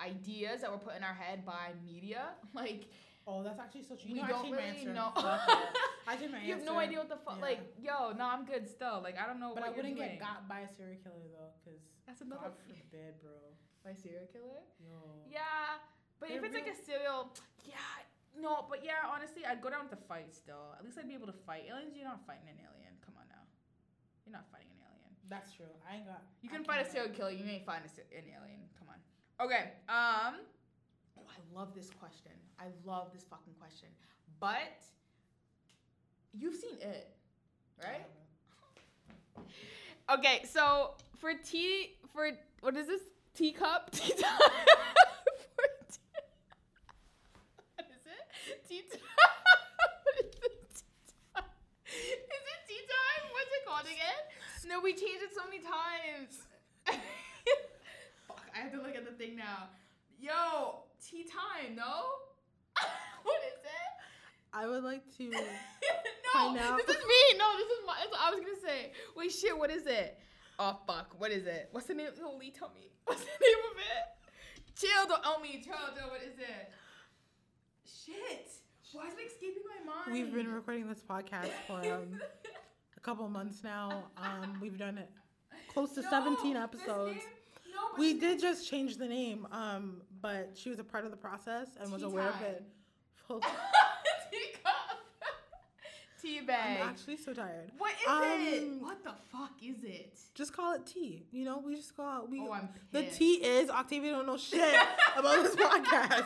ideas that were put in our head by media. Like, oh, that's actually so true. You we know, I don't really answer. know. I changed my you have no idea what the fuck. Yeah. Like, yo, no, I'm good still. Like, I don't know But I wouldn't doing. get got by a serial killer though, because That's another God forbid, bro. by serial killer. Yo. Yeah, but if They're it's like a serial, yeah, no, but yeah, honestly, I'd go down with the fight still. At least I'd be able to fight. Aliens, you're not fighting an alien. Come on now. You're not fighting an alien. That's true. I ain't got. You can fight a serial killer. You ain't find a an alien. Come on. Okay. Um. Oh, I love this question. I love this fucking question. But you've seen it, right? Okay. So for tea, for what is this teacup? Tea time. for tea, what is it? Tea time. what is it? Tea time? Is it tea time? What's it called again? No, we changed it so many times. Fuck, I have to look at the thing now. Yo, tea time, no? what is it? I would like to. no, Find out. this is me. No, this is my. That's what I was gonna say. Wait, shit. What is it? Oh fuck. What is it? What's the name? Holy, tell me. What's the name of it? Chill. Don't owe me. Chill. Chill. What is it? Shit. Why is it escaping my mind? We've been recording this podcast for um, couple months now. Um, we've done it close to No, 17 episodes. name- no, We did just change the name, um, but she was a part of the process and was aware of it. Full- Tea bag. I'm actually so tired. what is it? Um, What the fuck is it? Just call it tea. You know, we just call it. We, Oh, I'm pissed. the tea is Octavia don't know shit about this podcast.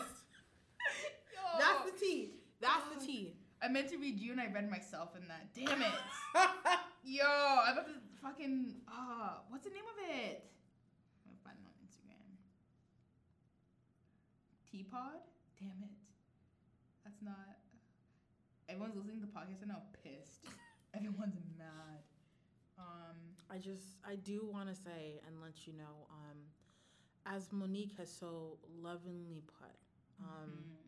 Yo. That's the tea. That's Oh. the tea. I meant to read you and I read myself in that. Damn it. Yo, I'm about to fucking. Uh, what's the name of it? I'm gonna find it on Instagram. Teapot? Damn it. That's not. Everyone's listening to the podcast and now pissed. Everyone's mad. Um, I just, I do want to say and let you know, um, as Monique has so lovingly put, um, mhm.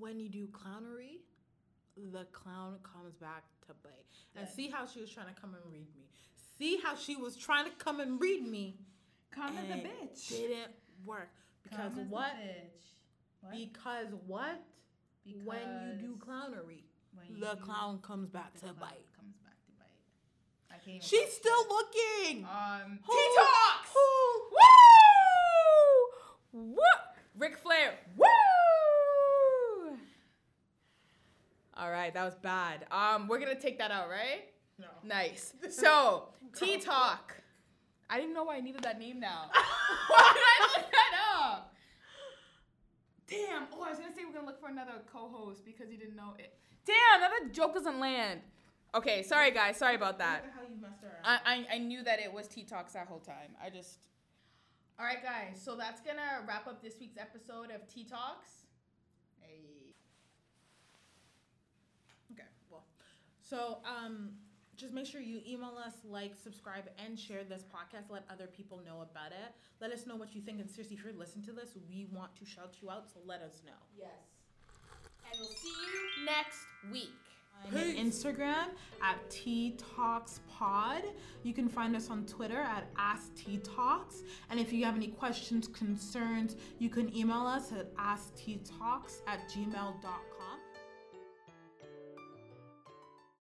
When you do clownery, the clown comes back to bite. And see how she was trying to come and read me. See how she was trying to come and read me. Come as a bitch. Didn't work. Because Come as a what? What? Because what? When you do clownery, you the do- clown comes back to bite. Comes back to bite. I can't She's still looking. Um, Who- Tea Talks! who- Woo! What? Ric Flair. Woo! All right, that was bad. Um, we're gonna take that out, right? No. Nice. So, Tea Talk. I didn't know why I needed that name now. why did I look that up? Damn. Oh, I was gonna say we're gonna look for another co-host because you didn't know it. Damn, that joke doesn't land. Okay, sorry guys. Sorry about that. How you messed up. I, I, I knew that it was Tea Talks that whole time. I just. All right, guys. So that's gonna wrap up this week's episode of Tea Talks. Hey. Okay, well, so um, just make sure you email us, like, subscribe, and share this podcast. Let other people know about it. Let us know what you think. And seriously, if you're listening to this, we want to shout you out, so let us know. Yes. And we'll see you next week. I'm on Instagram at T Talks Pod. You can find us on Twitter at Ask T Talks. And if you have any questions, concerns, you can email us at askttalks at gmail.com.